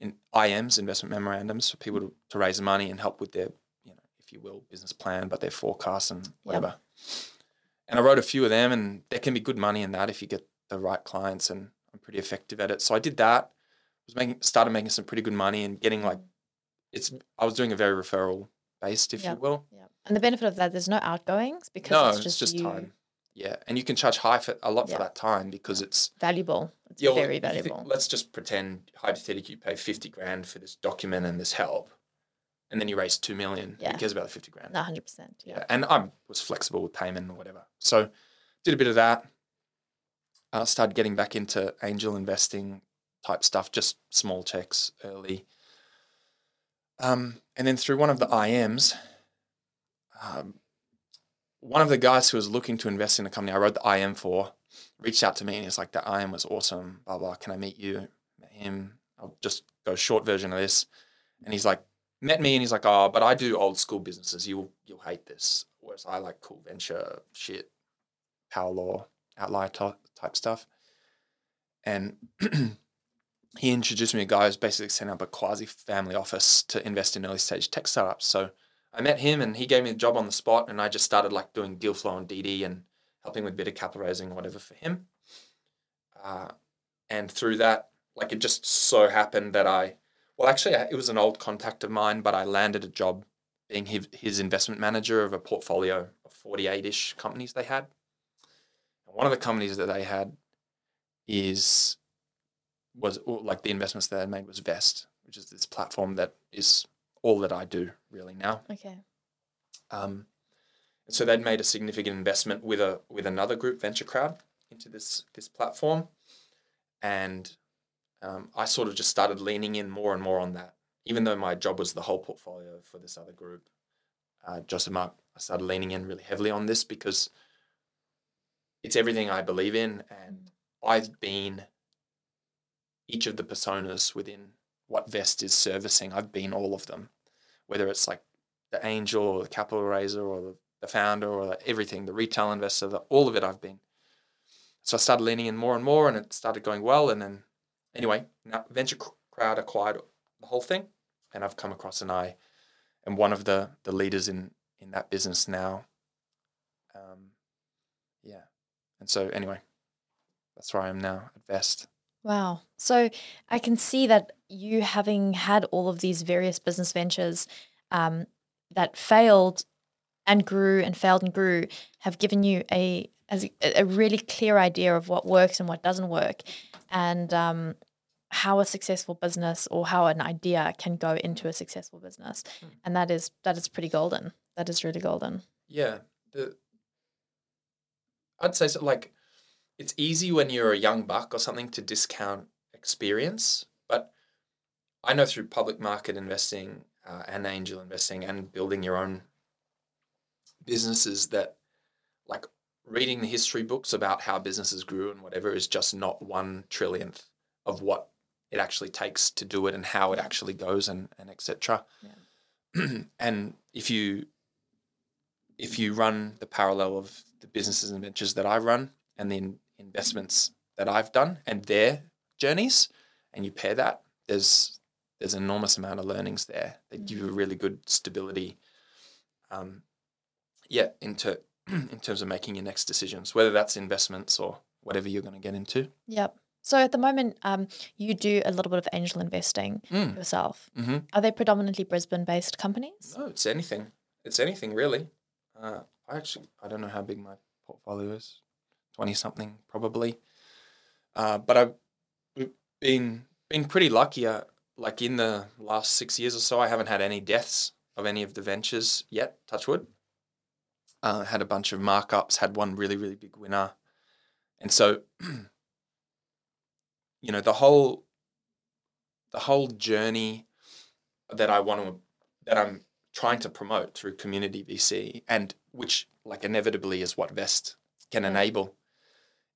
in IMs, investment memorandums, for people mm. to, to raise money and help with their, you know, if you will, business plan, but their forecasts and whatever. And I wrote a few of them, and there can be good money in that if you get the right clients, and I'm pretty effective at it. So I did that. Was making started making some pretty good money and getting like, it's I was doing a very referral based, if Yep. you will. Yeah. And the benefit of that, there's no outgoings because No, it's it's just, just you time. Yeah, and you can charge high for a lot Yeah. for that time because it's valuable. It's Yeah, well, very think- valuable. let's just pretend hypothetically you pay fifty grand for this document and this help, and then you raise two million. Yeah. Who cares about the fifty grand? No, hundred percent. Yeah. Yeah, and I was flexible with payment or whatever. So did a bit of that. Uh, started getting back into angel investing type stuff, just small checks early. Um, and then through one of the IMs, um, one of the guys who was looking to invest in a company I wrote the IM for reached out to me and he's like, "The IM was awesome. Blah blah. Can I meet you?" Met him. I'll just go short version of this. And he's like, met me and he's like, "Oh, but I do old school businesses. You'll you'll hate this." Whereas I like cool venture shit, power law, outlier ty- type stuff. And he introduced me to a guy who's basically set up a quasi family office to invest in early stage tech startups. So I met him and he gave me a job on the spot and I just started like doing deal flow and DD and helping with bit of capital raising or whatever for him. Uh, and through that, like it just so happened that I, well, actually, it was an old contact of mine, but I landed a job being his, his investment manager of a portfolio of 48 ish companies they had. And one of the companies that they had is, was like the investments that they made was Vest, which is this platform that is all that I do really now. Okay. Um, so they'd made a significant investment with a with another group, Venture Crowd, into this this platform, and um, I sort of just started leaning in more and more on that. Even though my job was the whole portfolio for this other group, uh, Joseph Mark, I started leaning in really heavily on this because it's everything I believe in, and I've been each of the personas within what Vest is servicing. I've been all of them, whether it's like the angel or the capital raiser or the, the founder or the, everything, the retail investor, the, all of it I've been. So I started leaning in more and more and it started going well. And then, anyway, now Venture Crowd acquired the whole thing and I've come across and I am one of the, the leaders in, in that business now. Um, yeah. And so, anyway, that's where I am now at Vest. Wow. So I can see that you having had all of these various business ventures um, that failed and grew and failed and grew have given you a as a really clear idea of what works and what doesn't work, and um, how a successful business or how an idea can go into a successful business, Mm. and that is that is pretty golden. That is really golden. Yeah, the I'd say so. Like, it's easy when you're a young buck or something to discount experience, but I know through public market investing uh, and angel investing and building your own businesses that, like, reading the history books about how businesses grew and whatever is just not one trillionth of what it actually takes to do it and how it actually goes and and etc. and if you if you run the parallel of the businesses and ventures that I run and the in- investments that I've done and their journeys, and you pair that, there's there's an enormous amount of learnings there that give you a really good stability. Um, yeah, into in terms of making your next decisions, whether that's investments or whatever you're going to get into. Yep. So at the moment, um, you do a little bit of angel investing Mm. yourself. hmm Are they predominantly Brisbane-based companies? No, it's anything. It's anything really. Uh, I actually I don't know how big my portfolio is, twenty something probably. Uh, but I've been been pretty lucky. Uh, like in the last six years or so, I haven't had any deaths of any of the ventures yet. Touchwood. Uh, had a bunch of markups. Had one really really big winner, and so you know the whole the whole journey that I want to that I'm trying to promote through community VC and which like inevitably is what Vest can enable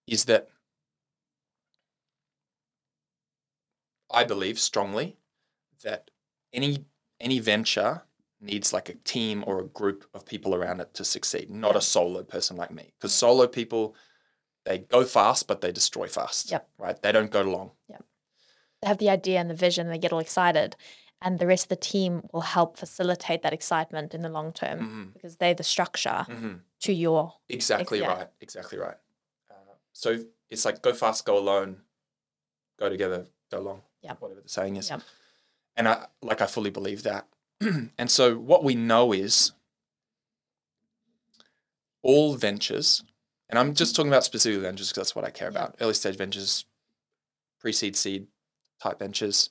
is that I believe strongly that any any venture needs like a team or a group of people around it to succeed, not a solo person like me. Because solo people, they go fast, but they destroy fast. Yep. Right? They don't go long. Yep. They have the idea and the vision, and they get all excited. And the rest of the team will help facilitate that excitement in the long term Mhm. because they're the structure Mhm. to your Exactly yeah. right. Exactly right. So it's like go fast, go alone, go together, go long. Yep. Whatever the saying is. Yep. And I like I fully believe that. and so what we know is all ventures, and I'm just talking about specific ventures because that's what I care Yeah. about. Early stage ventures, pre-seed, seed type ventures.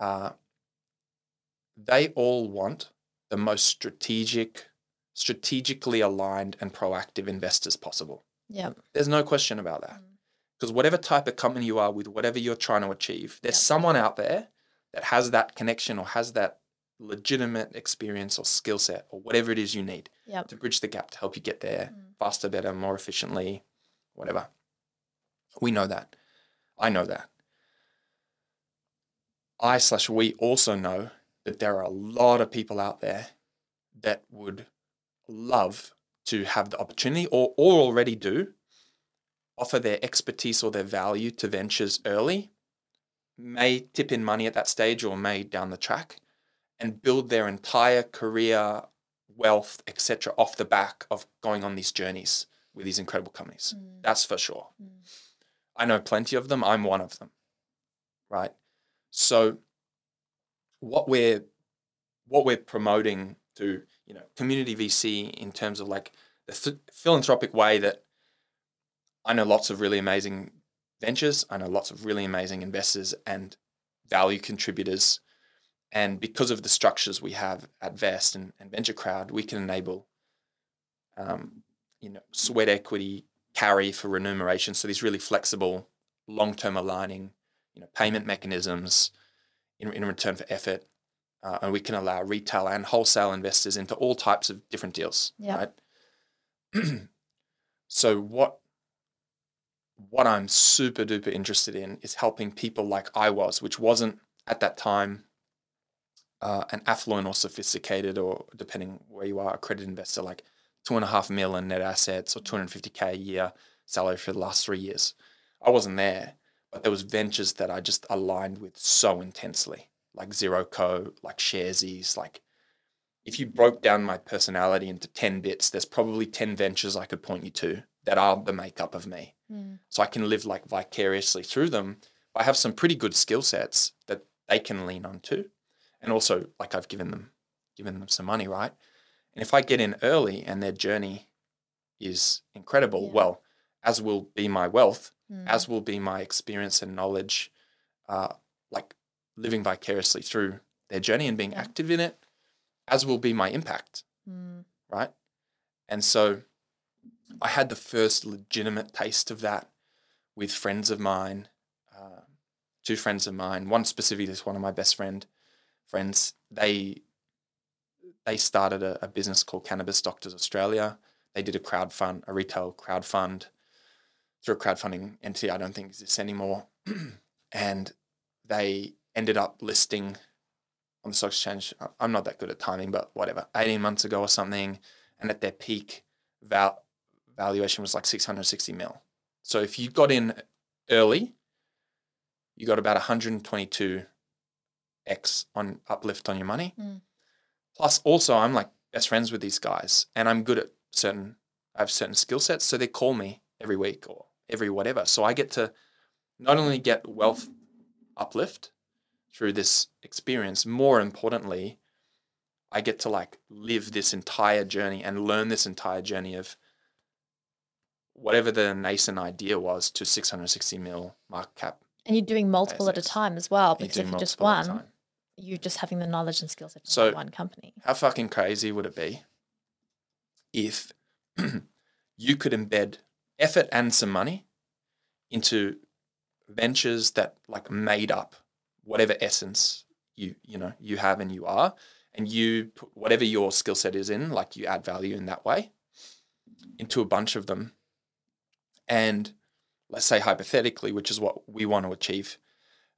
Uh, they all want the most strategic, strategically aligned and proactive investors possible. Yeah. There's no question about that. Mm. Because whatever type of company you are with, whatever you're trying to achieve, there's Yep. someone out there that has that connection or has that legitimate experience or skill set or whatever it is you need Yep. to bridge the gap to help you get there Mm. faster, better, more efficiently, whatever. We know that. I know that. I slash we also know that there are a lot of people out there that would love to have the opportunity or, or already do offer their expertise or their value to ventures early, may tip in money at that stage or may down the track, and build their entire career, wealth, etc., off the back of going on these journeys with these incredible companies. Mm. That's for sure. Mm. I know plenty of them. I'm one of them. Right. So what we're what we're promoting to you know community VC in terms of like the th- philanthropic way that I know lots of really amazing ventures. I know lots of really amazing investors and value contributors. And because of the structures we have at Vest and, and Venture Crowd, we can enable, um, you know, sweat equity carry for remuneration. So these really flexible, long-term aligning, you know, payment mechanisms in, in return for effort. Uh, and we can allow retail and wholesale investors into all types of different deals. Yep. Right. so what what I'm super duper interested in is helping people like I was, which wasn't at that time uh, an affluent or sophisticated or depending where you are, a credit investor, like two and a half mil in net assets or 250k a year salary for the last three years. I wasn't there, but there was ventures that I just aligned with so intensely, like Zero Co, like Sharesies, like if you broke down my personality into 10 bits, there's probably 10 ventures I could point you to that are the makeup of me. Mm. So I can live like vicariously through them. I have some pretty good skill sets that they can lean on too. And also like I've given them given them some money, right? And if I get in early and their journey is incredible, Yeah. well, as will be my wealth, Mm. as will be my experience and knowledge, uh, living vicariously through their journey and being active in it, as will be my impact, Mm. right? And so I had the first legitimate taste of that with friends of mine, uh, two friends of mine. One specifically is one of my best friend friends. They they started a, a business called Cannabis Doctors Australia. They did a crowd fund, a retail crowd fund through a crowdfunding entity I don't think exists anymore. and they ended up listing on the stock exchange. I'm not that good at timing, but whatever, 18 months ago or something. And at their peak val- valuation was like 660 mil. So if you got in early, you got about 122x on uplift on your money. Mm. Plus, also, I'm like best friends with these guys, and I'm good at certain. I have certain skill sets, so they call me every week or every whatever. So I get to not only get wealth uplift through this experience, more importantly, I get to like live this entire journey and learn this entire journey of whatever the nascent idea was to 660 mil market cap. And you're doing multiple at a time as well, because if you're just multiple at a one, you're just having the knowledge and skills of So- one company. How fucking crazy would it be if you could embed effort and some money into ventures that like made up whatever essence you you know you have and you are and you put whatever your skill set is in like you add value in that way into a bunch of them and let's say hypothetically which is what we want to achieve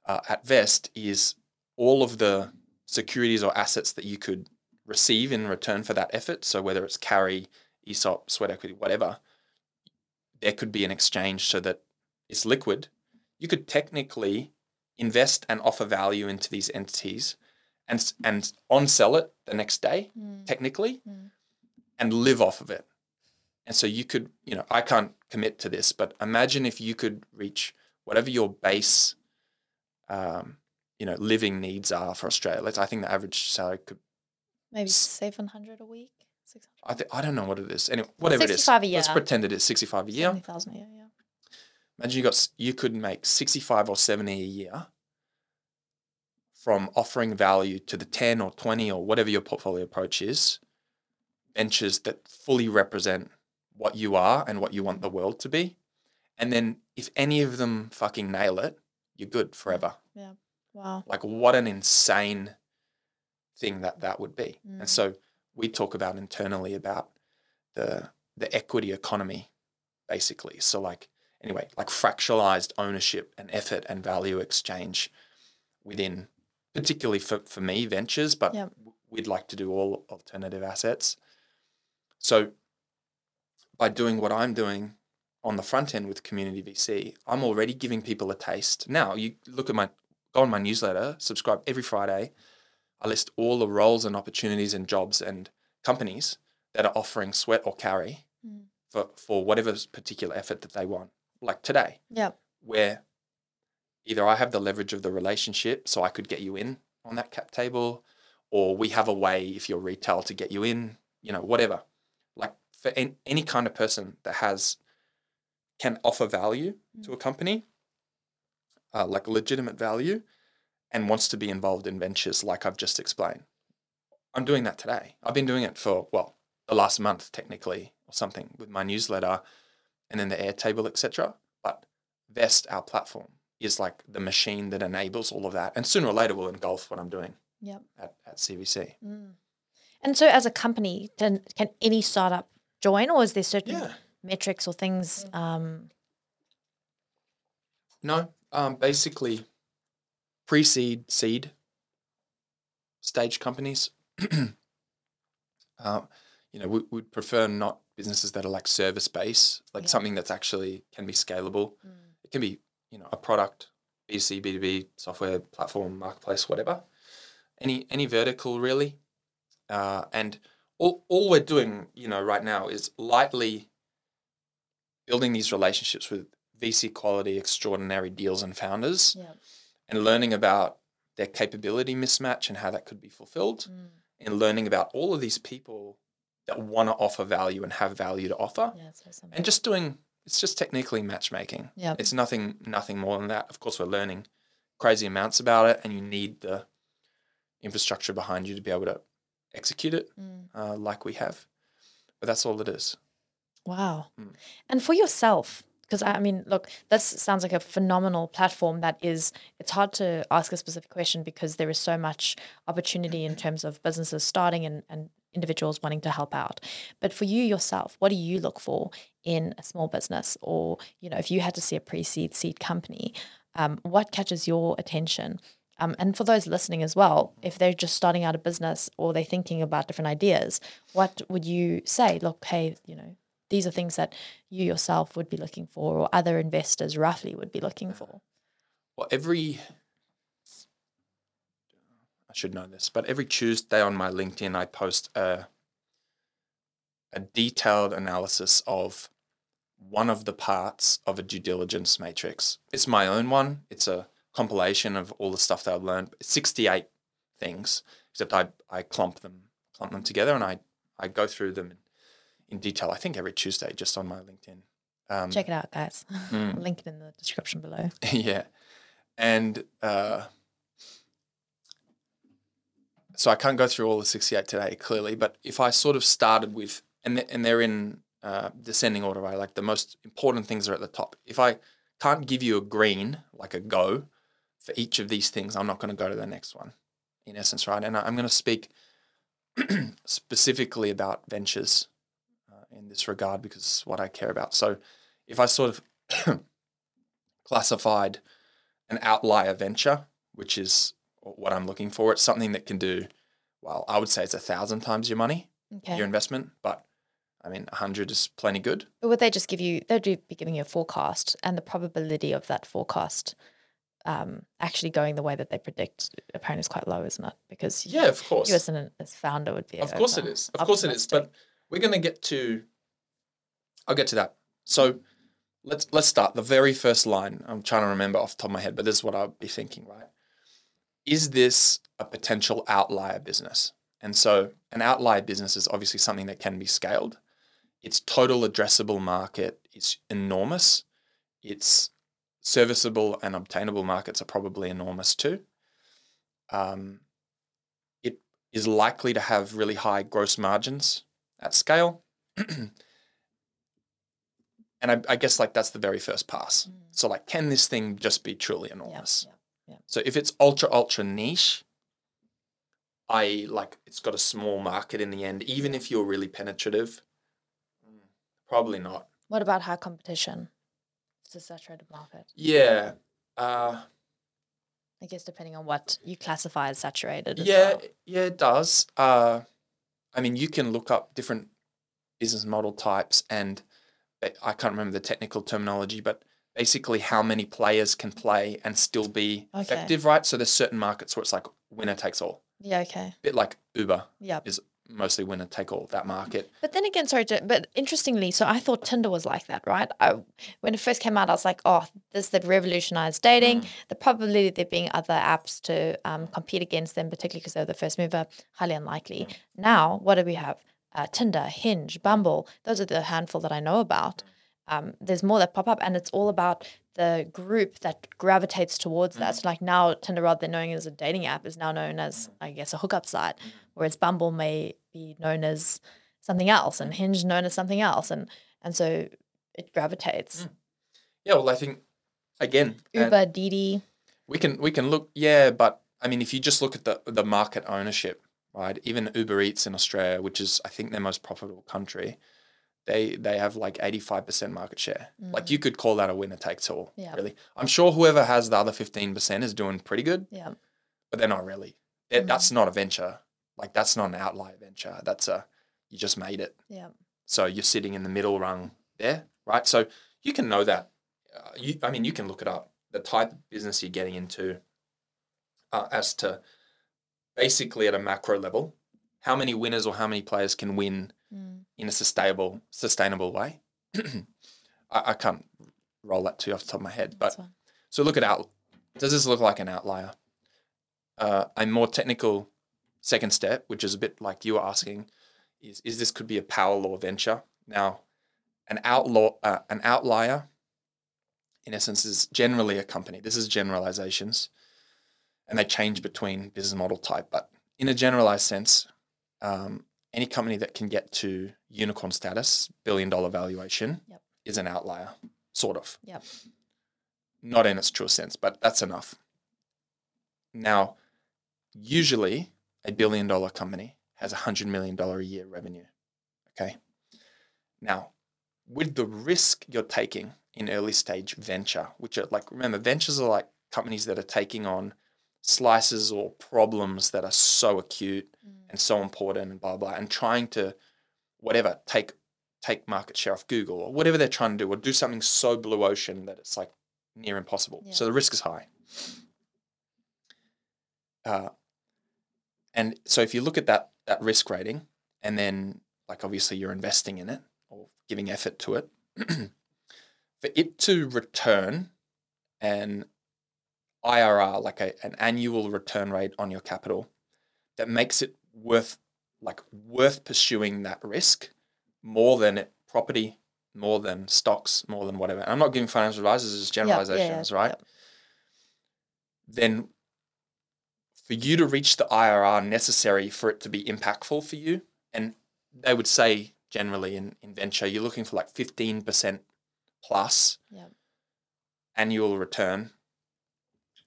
uh, at vest is all of the securities or assets that you could receive in return for that effort. So whether it's carry, ESOP, sweat equity, whatever, there could be an exchange so that it's liquid. You could technically invest and offer value into these entities and and on sell it the next day, technically, Mm. and live off of it. And so you could, you know, I can't commit to this, but imagine if you could reach whatever your base, um, you know, living needs are for Australia. Let's, I think the average salary could Maybe 700 a week, 600. I think I don't know what it is. Anyway, whatever it is. 65 a Let's pretend it is 65 a year. 70,000 a year, yeah. Imagine you got you could make 65 or 70 a year from offering value to the 10 or 20 or whatever your portfolio approach is, ventures that fully represent what you are and what you want the world to be. And then if any of them fucking nail it, you're good forever. Yeah. Wow. Like what an insane thing that that would be. Mm. And so we talk about internally about the the equity economy basically. So like anyway, like fractionalized ownership and effort and value exchange within particularly for, for me ventures, but Yep. we'd like to do all alternative assets. So by doing what I'm doing on the front end with community VC, I'm already giving people a taste. Now you look at my go on my newsletter, subscribe every Friday. I list all the roles and opportunities and jobs and companies that are offering sweat or carry Mm. for, for whatever particular effort that they want. Like today, Yeah. where either I have the leverage of the relationship so I could get you in on that cap table, or we have a way if you're retail to get you in, you know, whatever. Like for an, any kind of person that has can offer value to a company, uh, like legitimate value, and wants to be involved in ventures like I've just explained. I'm doing that today. I've been doing it for well, the last month technically or something with my newsletter and then the Airtable, etc. But Vest, our platform, is like the machine that enables all of that. And sooner or later will engulf what I'm doing Yep. at, at CVC. Mm. And so, as a company, can, can any startup join, or is there certain Yeah. metrics or things? Um, No, um, basically pre-seed, seed stage companies. uh, you know, we would prefer not businesses that are like service based, like Yeah. something that's actually can be scalable. Mm. It can be, you know, a product, B2C, B2B, software, platform, marketplace, whatever. Any any vertical really. Uh, and all, all we're doing, you know, right now is lightly building these relationships with VC quality, extraordinary deals and founders yeah. and learning about their capability mismatch and how that could be fulfilled Mm. and learning about all of these people that want to offer value and have value to offer Yeah. So and just doing it's just technically matchmaking yeah. it's nothing nothing more than that of course we're learning crazy amounts about it and you need the infrastructure behind you to be able to execute it Mm. uh, like we have but that's all it is Wow. Mm. And for yourself, because I mean, look, this sounds like a phenomenal platform that is, it's hard to ask a specific question because there is so much opportunity in terms of businesses starting and, and individuals wanting to help out. But for you yourself, what do you look for in a small business? Or, you know, if you had to see a pre seed seed company, um, what catches your attention? Um, and for those listening as well, if they're just starting out a business or they're thinking about different ideas, what would you say? Look, hey, you know, these are things that you yourself would be looking for or other investors roughly would be looking for. well every I should know this, but every Tuesday on my LinkedIn, I post a, a detailed analysis of one of the parts of a due diligence matrix. It's my own one. It's a compilation of all the stuff that I've learned. It's 68 things, except I, I clump them clump them together, and I I go through them in, in detail. I think every Tuesday, just on my LinkedIn. Um, Check it out, guys. Mm. Link it in the description below. yeah, and uh, so I can't go through all the sixty-eight today, clearly. But if I sort of started with, and th- and they're in uh, descending order, right? Like the most important things are at the top. If I can't give you a green, like a go, for each of these things, I'm not going to go to the next one. In essence, right? And I- I'm going to speak specifically about ventures uh, in this regard because it's what I care about. So, if I sort of classified an outlier venture, which is what I'm looking for, it's something that can do well. I would say it's a thousand times your money, Okay. your investment, but I mean, a hundred is plenty good. But would they just give you? They'd be giving you a forecast, and the probability of that forecast um, actually going the way that they predict apparently is quite low, isn't it? Because Yeah, of course. you as an as founder would be. Of course it is. Of course it is. But we're going to get to. I'll get to that. So let's let's start. The very first line. I'm trying to remember off the top of my head, but this is what I'll be thinking. Right? Is this a potential outlier business? And so an outlier business is obviously something that can be scaled. Its total addressable market is enormous. Its serviceable and obtainable markets are probably enormous too. Um, it is likely to have really high gross margins at scale. and I, I guess like that's the very first pass. Mm. So like, can this thing just be truly Yeah, enormous? Yeah. So if it's ultra ultra niche, I like it's got a small market in the end. Even if you're really penetrative, mm, probably not. What about high competition? It's a saturated market. Yeah. Uh, I guess depending on what you classify as saturated. As yeah, well. yeah, it does. Uh, I mean, you can look up different business model types, and I can't remember the technical terminology, but basically how many players can play and still be Okay. effective, right? So there's certain markets where it's like winner takes all, Yeah. Okay. A bit like Uber Yeah. is mostly winner take all that market. But then again, sorry, but interestingly, so I thought Tinder was like that, right? I, when it first came out, I was like, oh, this that revolutionized dating. The probability of there being other apps to um, compete against them, particularly because they're the first mover, highly unlikely. Now, what do we have? Uh, Tinder, Hinge, Bumble. Those are the handful that I know about. Um, there's more that pop up, and it's all about the group that gravitates towards that. Mm-hmm. So, like now, Tinder, rather than knowing as a dating app, is now known as, I guess, a hookup site, mm-hmm. whereas Bumble may be known as something else, and Hinge known as something else, and and so it gravitates. Mm. Yeah, well, I think again, Uber, Didi, we can we can look. Yeah, but I mean, if you just look at the the market ownership, right? Even Uber Eats in Australia, which is I think their most profitable country, they they have like eighty five percent market share. Like you could call that a winner takes all. Yeah. Really, I'm sure whoever has the other fifteen percent is doing pretty good, yeah, but they're not really. They're- That's not a venture. Like that's not an outlier venture. That's a you just made it. yeah, So you're sitting in the middle rung there, right? So you can know that. Uh, you, I mean, you can look it up. The type of business you're getting into, uh, as to basically at a macro level, how many winners or how many players can win Mm. in a sustainable sustainable way. I, I can't roll that to you off the top of my head, but so look at out. Does this look like an outlier? Uh, a more technical second step, which is a bit like you were asking, is is this could be a power law venture. Now, an outlaw, uh, an outlier, in essence, is generally a company. This is generalizations, and they change between business model type. But in a generalized sense, um, any company that can get to unicorn status, billion dollar valuation, Yep. is an outlier, sort of Yep. not in its true sense, but that's enough. Now, usually a billion dollar company has a hundred million dollar a year revenue. Okay. Now, with the risk you're taking in early stage venture, which are like, remember, ventures are like companies that are taking on slices or problems that are so acute and so important and blah blah, and trying to whatever take take market share off Google or whatever they're trying to do, or do something so blue ocean that it's like near impossible. Yeah. So the risk is high. Uh, and so if you look at that that risk rating, and then like obviously you're investing in it or giving effort to it, for it to return an IRR, like a, an annual return rate on your capital, that makes it worth like worth pursuing that risk more than it, property, more than stocks, more than whatever. I'm not giving financial advice, this is just Yeah, generalizations, right? yeah. Then for you to reach the IRR necessary for it to be impactful for you, and they would say generally in, in venture, you're looking for like 15% plus annual return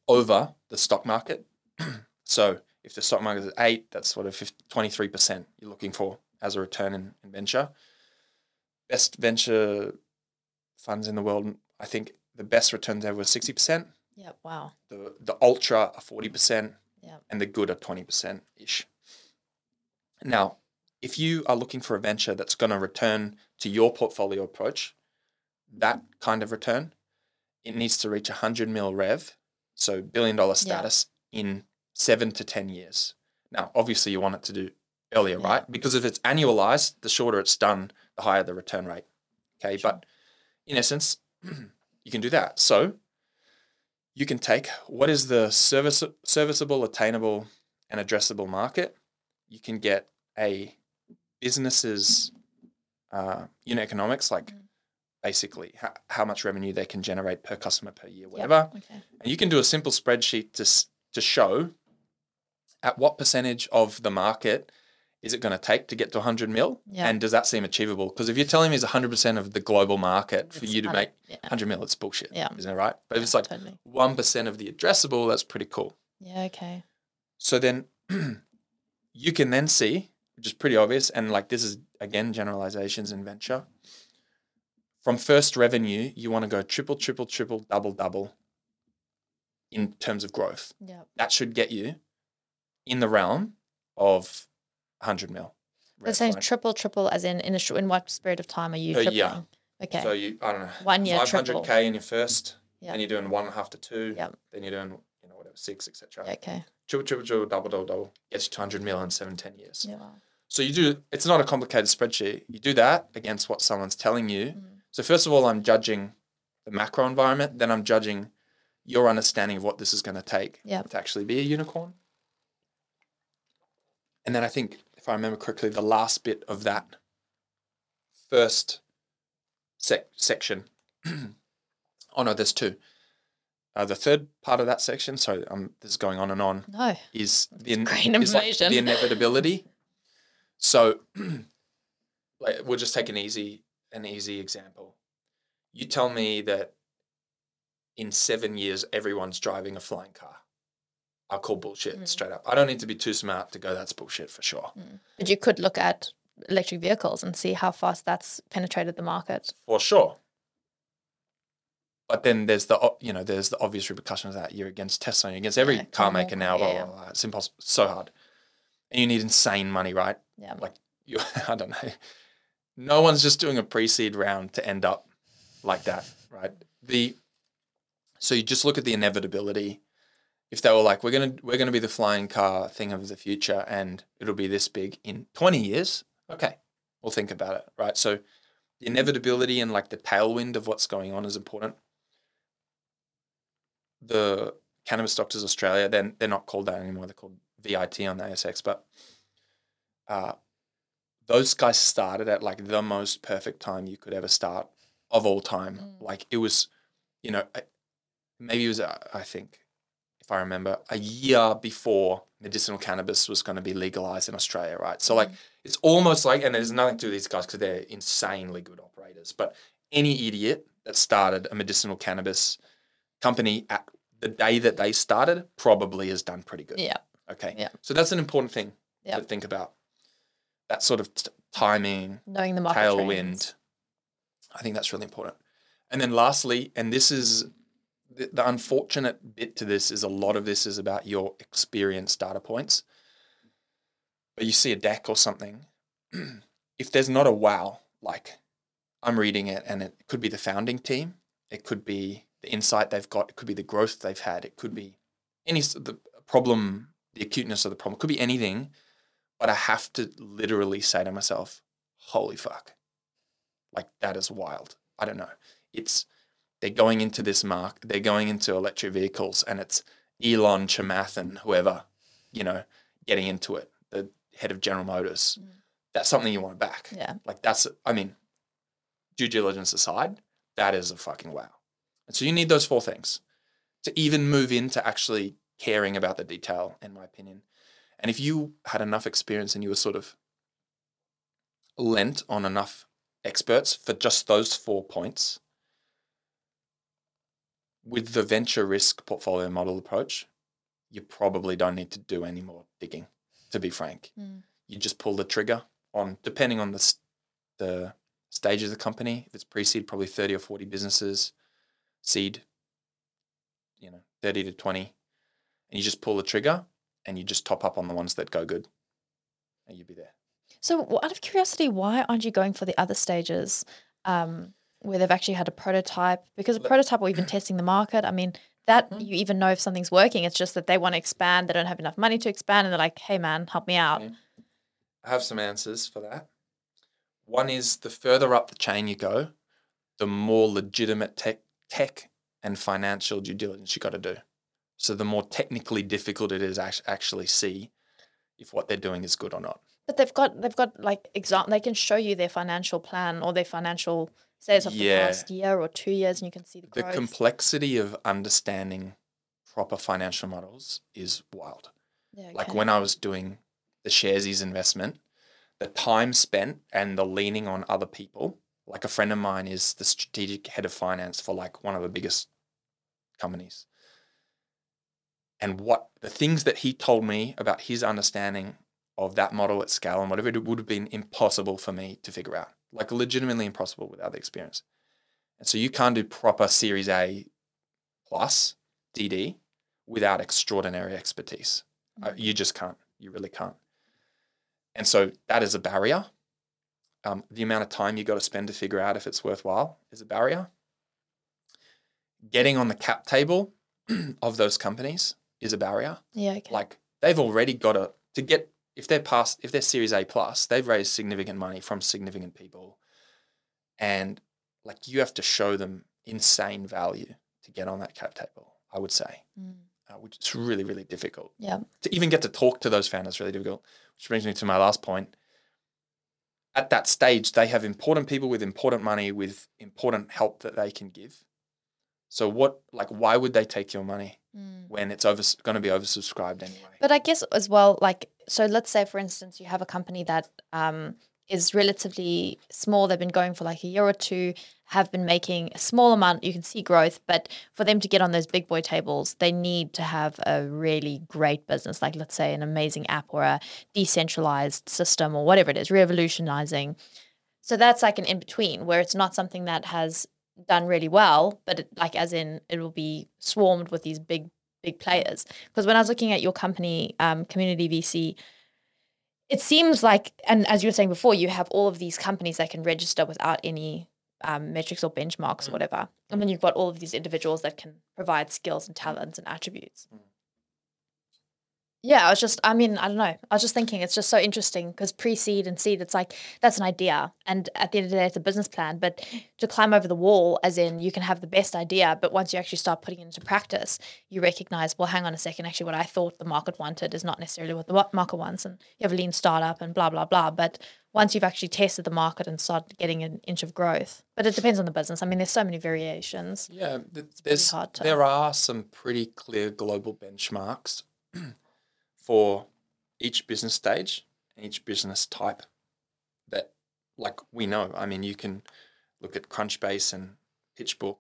over the stock market. so if the stock market is eight, that's sort of 23% you're looking for as a return in, in venture. Best venture funds in the world, I think the best returns ever was 60%. Yeah. Wow. The, the ultra are 40%. Yeah. And the good are 20% ish. Now, if you are looking for a venture that's going to return to your portfolio approach, that kind of return, it needs to reach 100 mil rev, so billion dollar status in seven to 10 years. Now, obviously, you want it to do earlier, Yeah. right? Because if it's annualized, the shorter it's done, the higher the return rate. Okay. Sure. But in essence, you can do that. So you can take what is the service, serviceable, attainable, and addressable market. You can get a business's uh, unit economics, like Mm. Basically how, how much revenue they can generate per customer per year, Yep. whatever. Okay. And you can do a simple spreadsheet to to show at what percentage of the market is it going to take to get to 100 mil, Yeah. and does that seem achievable? Because if you're telling me it's 100% of the global market for It's you to make Yeah. 100 mil, it's bullshit. Yeah. isn't it right? But if it's like totally. one percent of the addressable, that's pretty cool. Yeah. Okay. So then you can then see, which is pretty obvious, and like this is again generalizations in venture. From first revenue, you want to go triple, triple, triple, double, double in terms of growth. Yeah. That should get you in the realm of 100 mil. Rev, saying triple, triple, as in in a sh- in what period of time are you Per tripling? year. Okay. So you, I don't know, One year 500k in your first, Yeah. then you're doing one and a half to two, Yep. then you're doing, you know, whatever, six, etc. okay. Triple, triple, triple, double, double, double gets you to 100 mil in seven, 10 years. Yeah. So you do. It's not a complicated spreadsheet. You do that against what someone's telling you. Mm. So first of all, I'm judging the macro environment. Then I'm judging your understanding of what this is going to take Yep. to actually be a unicorn. And then I think, if I remember correctly, the last bit of that first sec- section. oh no, there's two. Uh, the third part of that section. Sorry, um, this is going on and on No. is the in- is like the inevitability. So, like, we'll just take an easy an easy example. You tell me that in seven years everyone's driving a flying car. I'll call bullshit Mm. straight up. I don't need to be too smart to go. That's bullshit for sure. But you could look at electric vehicles and see how fast that's penetrated the market. For sure. But then there's the you know there's the obvious repercussions of that you're against Tesla, you're against every Yeah, car maker now. Blah, yeah. blah, blah. It's impossible, so hard, and you need insane money, right? Yeah. like you I don't know. No one's just doing a pre-seed round to end up like that, right? The so you just look at the inevitability. If they were like, we're gonna we're gonna be the flying car thing of the future and it'll be this big in 20 years, okay, we'll think about it, right? So the inevitability and like the tailwind of what's going on is important. The Cannabis Doctors Australia, then they're not called that anymore. They're called VIT on the ASX, but uh, those guys started at like the most perfect time you could ever start of all time. Mm. Like it was, you know, maybe it was, uh, I think, if I remember, a year before medicinal cannabis was going to be legalized in Australia, right? So like it's almost like, and there's nothing to do with these guys because they're insanely good operators, but any idiot that started a medicinal cannabis company at the day that they started probably has done pretty good. Yeah. Okay. Yeah. So that's an important thing Yeah. to think about. That sort of t- timing, Knowing the market tailwind. trends. I think that's really important. And then lastly, and this is the, the unfortunate bit to this is a lot of this is about your experience data points. But you see a deck or something, if there's not a wow, like I'm reading it and it could be the founding team, it could be the insight they've got, it could be the growth they've had, it could be any the problem, the acuteness of the problem, it could be anything. But I have to literally say to myself, holy fuck. Like that is wild. I don't know. It's they're going into this mark, they're going into electric vehicles and it's Elon Chamath whoever, you know, getting into it. The head of General Motors, Mm. that's something you want to back. Yeah. Like that's, I mean, due diligence aside, that is a fucking wow. And so you need those four things to even move into actually caring about the detail, in my opinion. And if you had enough experience and you were sort of lent on enough experts for just those four points, with the venture risk portfolio model approach, you probably don't need to do any more digging, to be frank. Mm. You just pull the trigger on, depending on the, the stage of the company. If it's pre seed, probably 30 or 40 businesses, seed, you know, 30 to 20. And you just pull the trigger and you just top up on the ones that go good. And you'll be there. So, out of curiosity, why aren't you going for the other stages um, where they've actually had a prototype? Because a prototype or even testing the market, I mean, that Mhm. you even know if something's working. It's just that they want to expand, they don't have enough money to expand, and they're like, hey, man, help me out. I have some answers for that. One is the further up the chain you go, the more legitimate tech, tech and financial due diligence you got to do. So the more technically difficult it is actually see if what they're doing is good or not. But they've got they've got like example. They can show you their financial plan or their financial sales of the Yeah. past year or two years, and you can see the The complexity of understanding proper financial models is wild. yeah, Like when I was doing the Sharesies investment, the time spent and the leaning on other people. Like a friend of mine is the strategic head of finance for like one of the biggest companies. And what the things that he told me about his understanding of that model at scale and whatever, it would have been impossible for me to figure out. Like legitimately impossible without the experience. And so you can't do proper Series A plus DD without extraordinary expertise. Uh, Mm. you just can't. You really can't. And so that is a barrier. Um, the amount of time you got to spend to figure out if it's worthwhile is a barrier. Getting on the cap table of those companies is a barrier. yeah, okay. Like they've already got a to get if they're past if they're Series A plus, they've raised significant money from significant people, and like you have to show them insane value to get on that cap table. I would say Mm. uh, which is really, really difficult. Yeah. To even get to talk to those founders really difficult. Which brings me to my last point. At that stage, they have important people with important money, with important help that they can give. So what, like, why would they take your money Mm. when it's over going to be oversubscribed anyway? But I guess as well, like, so let's say, for instance, you have a company that um, is relatively small. They've been going for like a year or two, have been making a small amount. You can see growth, but for them to get on those big boy tables, they need to have a really great business, like, let's say, an amazing app or a decentralized system or whatever it is, revolutionizing. So that's like an in between where it's not something that has done really well, but it, like, as in, it will be swarmed with these big big players. Because when I was looking at your company, um, Community VC, it seems like, and as you were saying before, you have all of these companies that can register without any um, metrics or benchmarks or Mm. whatever. And then you've got all of these individuals that can provide skills and talents and attributes. Mm. Yeah, I was just, I mean, I don't know. I was just thinking it's just so interesting because pre seed and seed, it's like that's an idea. And at the end of the day, it's a business plan. But to climb over the wall, as in you can have the best idea, but once you actually start putting it into practice, you recognize, well, hang on a second, actually, what I thought the market wanted is not necessarily what the market wants. And you have a lean startup and blah, blah, blah. But once you've actually tested the market and started getting an inch of growth, but it depends on the business. I mean, there's so many variations. Yeah, there's there are some pretty clear global benchmarks for each business stage and each business type that like we know. I mean, you can look at Crunchbase and PitchBook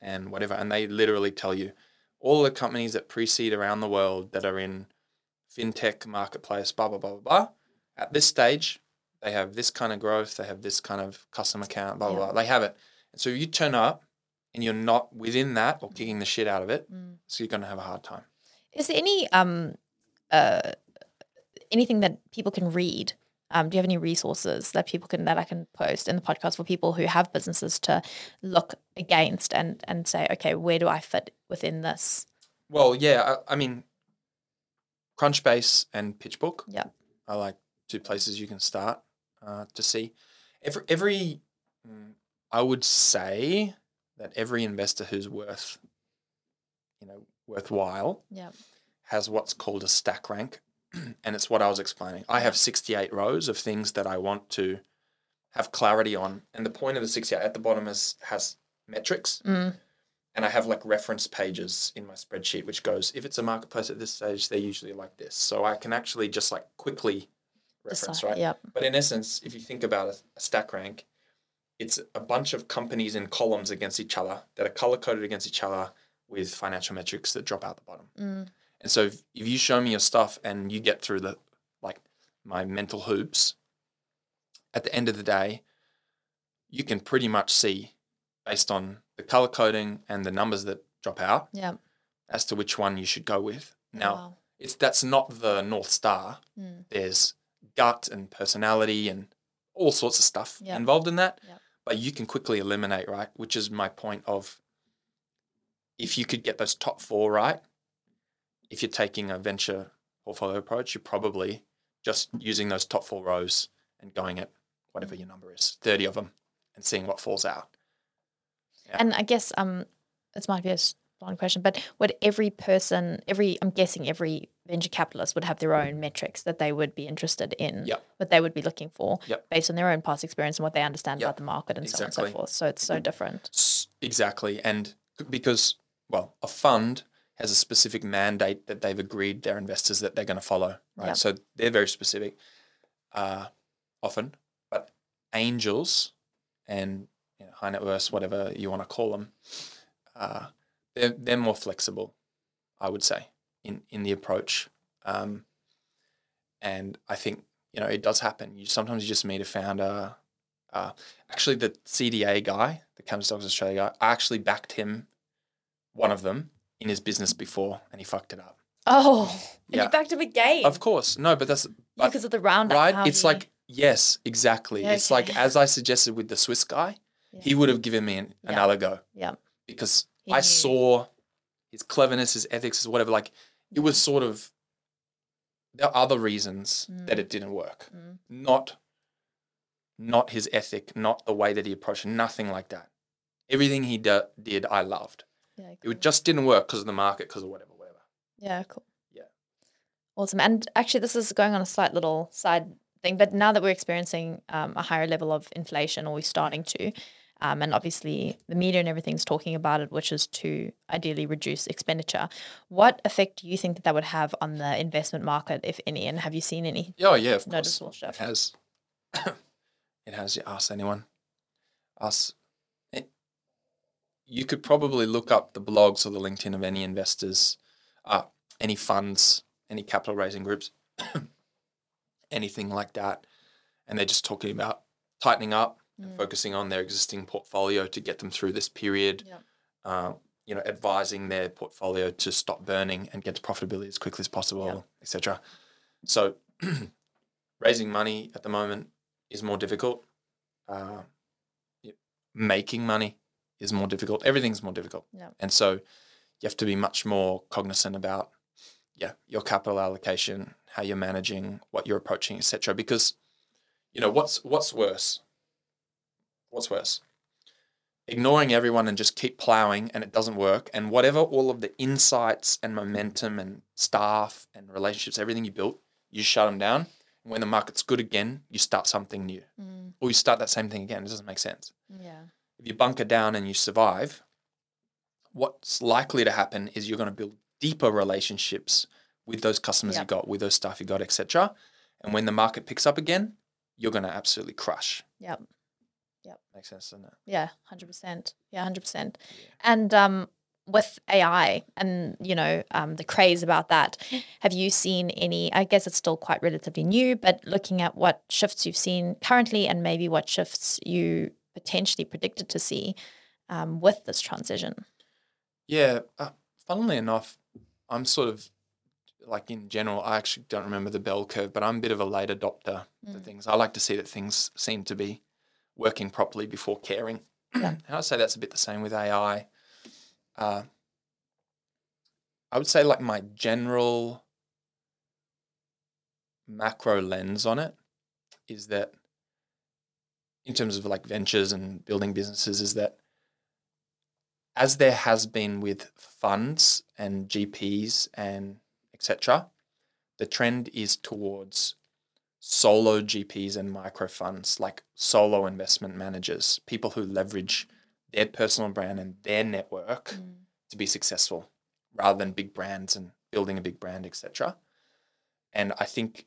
and whatever, and they literally tell you all the companies that precede around the world that are in fintech marketplace, blah blah blah blah blah. At this stage, they have this kind of growth, they have this kind of customer count, blah blah Yeah. blah. They have it. And so you turn up and you're not within that or kicking the shit out of it, Mm. so you're going to have a hard time. Is there any um uh anything that people can read? Um, do you have any resources that people can that I can post in the podcast for people who have businesses to look against and and say, okay, where do I fit within this? Well, yeah, I, I mean, Crunchbase and PitchBook Yeah. are like two places you can start uh, to see. Every, every, mm, I would say that every investor who's worth, you know, worthwhile Yeah. Has what's called a stack rank and it's what I was explaining. I have 68 rows of things that I want to have clarity on. And the point of the 68 at the bottom is has metrics. Mm. And I have like reference pages in my spreadsheet, which goes, if it's a marketplace at this stage, they're usually like this. So I can actually just like quickly reference, Decide, right? Yep. But in essence, if you think about a, a stack rank, it's a bunch of companies in columns against each other that are color coded against each other with financial metrics that drop out the bottom. Mm. And so if, if you show me your stuff and you get through the like my mental hoops, at the end of the day, you can pretty much see based on the color coding and the numbers that drop out as to which one you should go with. Now, Wow. it's that's not the north star. Mm. There's gut and personality and all sorts of stuff Yep. involved in that. Yep. But you can quickly eliminate, right? Which is my point of if you could get those top four right, if you're taking a venture portfolio approach, you're probably just using those top four rows and going at whatever your number is, 30 of them, and seeing what falls out. Yeah. And I guess um, this might be a long question, but would every person, every I'm guessing every venture capitalist would have their own metrics that they would be interested in, Yep. what they would be looking for, Yep. based on their own past experience and what they understand Yep. about the market and so on and so forth. So it's so different. Exactly. And because, well, a fund has a specific mandate that they've agreed their investors that they're going to follow, right? Yep. So they're very specific uh, often. But angels and you know, high net worth, whatever you want to call them, uh, they're, they're more flexible, I would say, in, in the approach. Um, and I think, you know, it does happen. You sometimes you just meet a founder. Uh, actually, the CDA guy, the Cannabis Doctors Australia guy, I actually backed him, one of them, in his business before, and he fucked it up. Oh, and Yeah. you backed him again Of course, no, but that's but- because of the roundup. right. It's like yes, exactly. It's like as I suggested with the Swiss guy, he would have given me an, Yeah. another go yeah, because He I knew. saw his cleverness, his ethics, his whatever. Like it was sort of there are other reasons that it didn't work. Mm. Not not his ethic, not the way that he approached, nothing like that. Everything he do, did, I loved. Yeah, It just didn't work because of the market, because of whatever, whatever. yeah, cool. Yeah. awesome. And actually, this is going on a slight little side thing, but now that we're experiencing um, a higher level of inflation, or we're starting to, um, and obviously the media and everything's talking about it, which is to ideally reduce expenditure. What effect do you think that that would have on the investment market, if any? And have you seen any Oh yeah, of course. noticeable It has. it has. You ask anyone. Ask. You could probably look up the blogs or the LinkedIn of any investors, uh, any funds, any capital raising groups, anything like that, and they're just talking about tightening up, and Mm. focusing on their existing portfolio to get them through this period. Yep. Uh, you know, advising their portfolio to stop burning and get to profitability as quickly as possible, Yep. etc. So, raising money at the moment is more difficult. Uh, making money is more difficult. Everything's more difficult, Yep. and so you have to be much more cognizant about, yeah, your capital allocation, how you're managing, what you're approaching, etc. Because, you know, what's what's worse? What's worse? Ignoring everyone and just keep plowing and it doesn't work. And whatever all of the insights and momentum and staff and relationships, everything you built, you shut them down. And when the market's good again, you start something new. Mm, Or you start that same thing again. It doesn't make sense. yeah. If you bunker down and you survive, what's likely to happen is you're going to build deeper relationships with those customers you Yep. got, with those staff you got, etc. And when the market picks up again, you're going to absolutely crush. Yep. Yep. Makes sense, doesn't it? Yeah, hundred percent. Yeah, hundred percent. And um, with AI and you know um, the craze about that, have you seen any? I guess it's still quite relatively new, but looking at what shifts you've seen currently and maybe what shifts you potentially predicted to see um, with this transition. Yeah. Uh, funnily enough, I'm sort of like in general, I actually don't remember the bell curve, but I'm a bit of a late adopter to Mm. things. I like to see that things seem to be working properly before caring. Yeah. and I'd say that's a bit the same with AI. Uh, I would say like my general macro lens on it is that in terms of like ventures and building businesses is that as there has been with funds and GPs and etc., the trend is towards solo GPs and micro funds, like solo investment managers, people who leverage their personal brand and their network Mm. to be successful rather than big brands and building a big brand, etc. And I think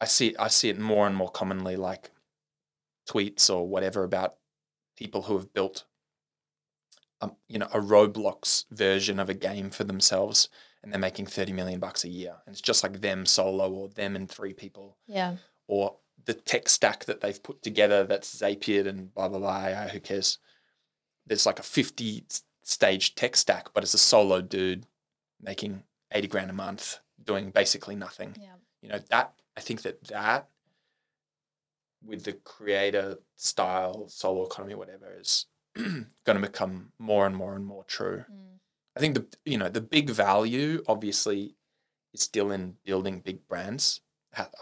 I see I see it more and more commonly like tweets or whatever about people who have built um, you know a Roblox version of a game for themselves and they're making 30 million bucks a year and it's just like them solo or them and three people Yeah. or the tech stack that they've put together that's Zapier and blah blah blah. Who cares? There's like a 50 stage tech stack, but it's a solo dude making 80 grand a month doing basically nothing. Yeah. You know that I think that that with the creator style solo economy, whatever, is going to become more and more and more true. Mm. I think the you know the big value obviously is still in building big brands.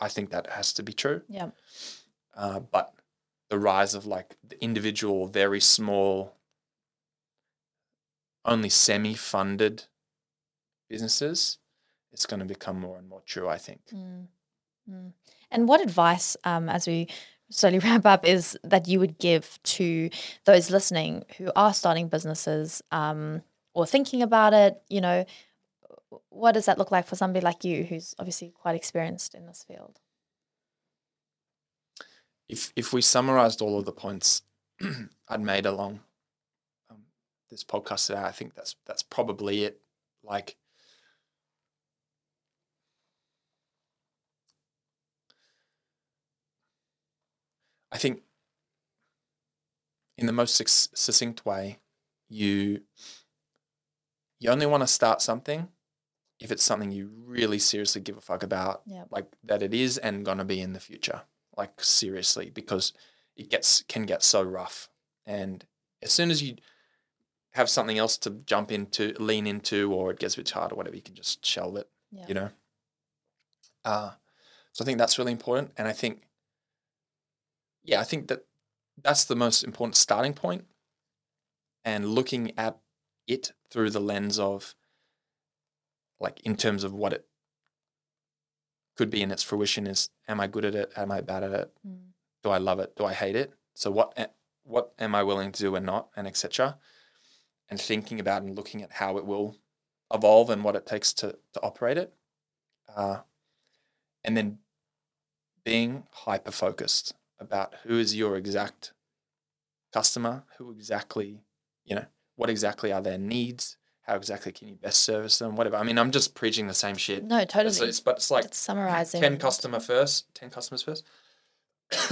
I think that has to be true. Yeah. Uh, but the rise of like the individual, very small, only semi-funded businesses, it's going to become more and more true. I think. Mm. Mm. And what advice, um, as we slowly wrap up, is that you would give to those listening who are starting businesses um, or thinking about it? You know, what does that look like for somebody like you, who's obviously quite experienced in this field? if if we summarized all of the points I'd made along um, this podcast today, I think that's that's probably it. Like, I think in the most succinct way, you you only want to start something if it's something you really seriously give a fuck about Yeah. like that it is and gonna be in the future like seriously because it gets can get so rough and as soon as you have something else to jump into lean into or it gets a bit hard or whatever you can just shelve it Yeah. you know uh, so i think that's really important and i think yeah i think that that's the most important starting point and looking at it through the lens of like in terms of what it could be in its fruition is am I good at it? Am I bad at it? Mm. Do I love it? Do I hate it? So what what am I willing to do and not and etc. And thinking about and looking at how it will evolve and what it takes to to operate it. Uh, and then being hyper focused about who is your exact customer, who exactly, you know, what exactly are their needs, how exactly can you best service them, whatever. I mean, I'm just preaching the same shit. No, totally. It's, it's, but it's like it's summarizing. 10 customer first 10 customers first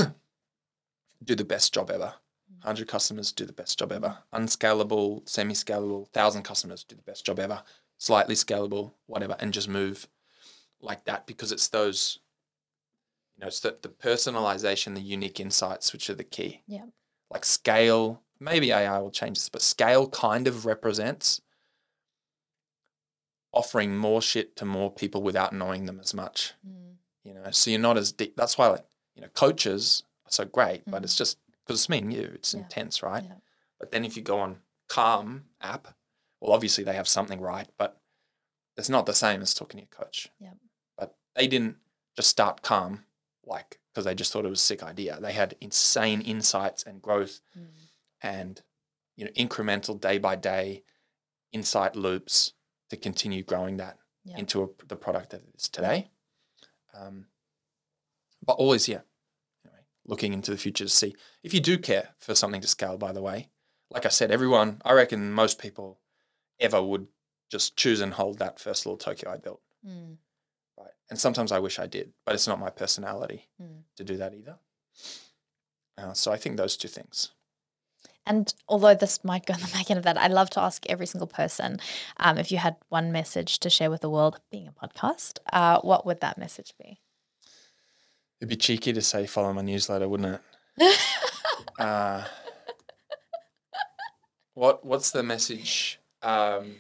do the best job ever mm. 100 customers do the best job ever unscalable semi-scalable 1000 customers do the best job ever slightly scalable whatever and just move like that because it's those you know it's the, the personalization the unique insights which are the key Yeah. like scale maybe ai will change this but scale kind of represents offering more shit to more people without knowing them as much Mm. you know so you're not as deep that's why like you know coaches are so great but Mm. it's just because it's me and you it's Yeah. intense right Yeah. but then if you go on calm app well obviously they have something right but it's not the same as talking to your coach Yeah. but they didn't just start calm like because they just thought it was a sick idea they had insane insights and growth Mm. and you know incremental day by day insight loops to continue growing that Yeah. into a, the product that it is today. Um, but always, yeah, anyway, looking into the future to see if you do care for something to scale. By the way, like I said, everyone, I reckon most people ever would just choose and hold that first little Tokyo I built. Mm. And sometimes I wish I did, but it's not my personality Mm. to do that either. Uh, so I think those two things. And although this might go on the back end of that, I'd love to ask every single person um, if you had one message to share with the world, being a podcast, uh, what would that message be? It'd be cheeky to say follow my newsletter, wouldn't it? uh, what What's the message? Um,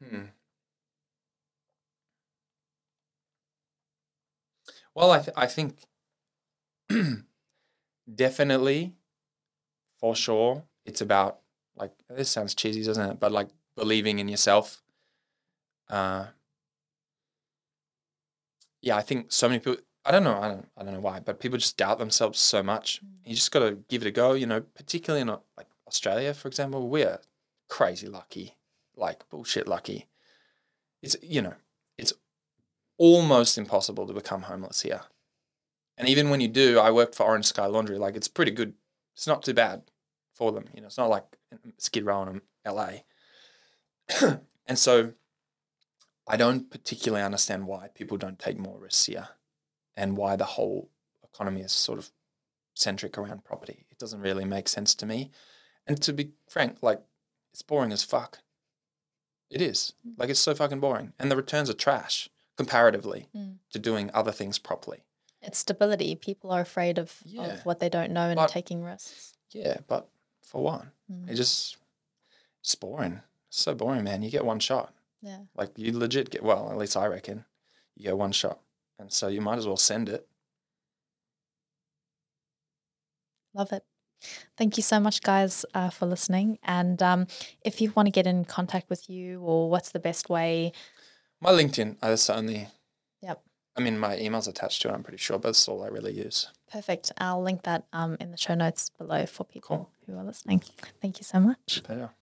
hmm. Well, I th- I think definitely, for sure, it's about like this sounds cheesy, doesn't it? But like believing in yourself uh, yeah, I think so many people. I don't know. I don't. I don't know why, but people just doubt themselves so much. You just got to give it a go. You know, particularly in like Australia, for example, we're crazy lucky, like bullshit lucky. It's you know, it's almost impossible to become homeless here. And even when you do, I worked for Orange Sky Laundry. Like it's pretty good. It's not too bad for them. You know, it's not like Skid Row in LA. and so I don't particularly understand why people don't take more risks here and why the whole economy is sort of centric around property. It doesn't really make sense to me. And to be frank, like it's boring as fuck. It is. Like it's so fucking boring. And the returns are trash comparatively Mm. to doing other things properly. It's stability. People are afraid of, Yeah. of what they don't know and But- taking risks. Yeah, but for what? Mm. It just it's boring. It's so boring, man. You get one shot. Yeah. Like you legit get well, at least I reckon. You get one shot. And so you might as well send it. Love it. Thank you so much, guys, uh, for listening. And um, if you want to get in contact with you, or what's the best way? My LinkedIn, uh, that's the only Yep. I mean my email's attached to it, I'm pretty sure, but that's all I really use. Perfect. I'll link that um, in the show notes below for people Cool. who are listening. Thank you so much.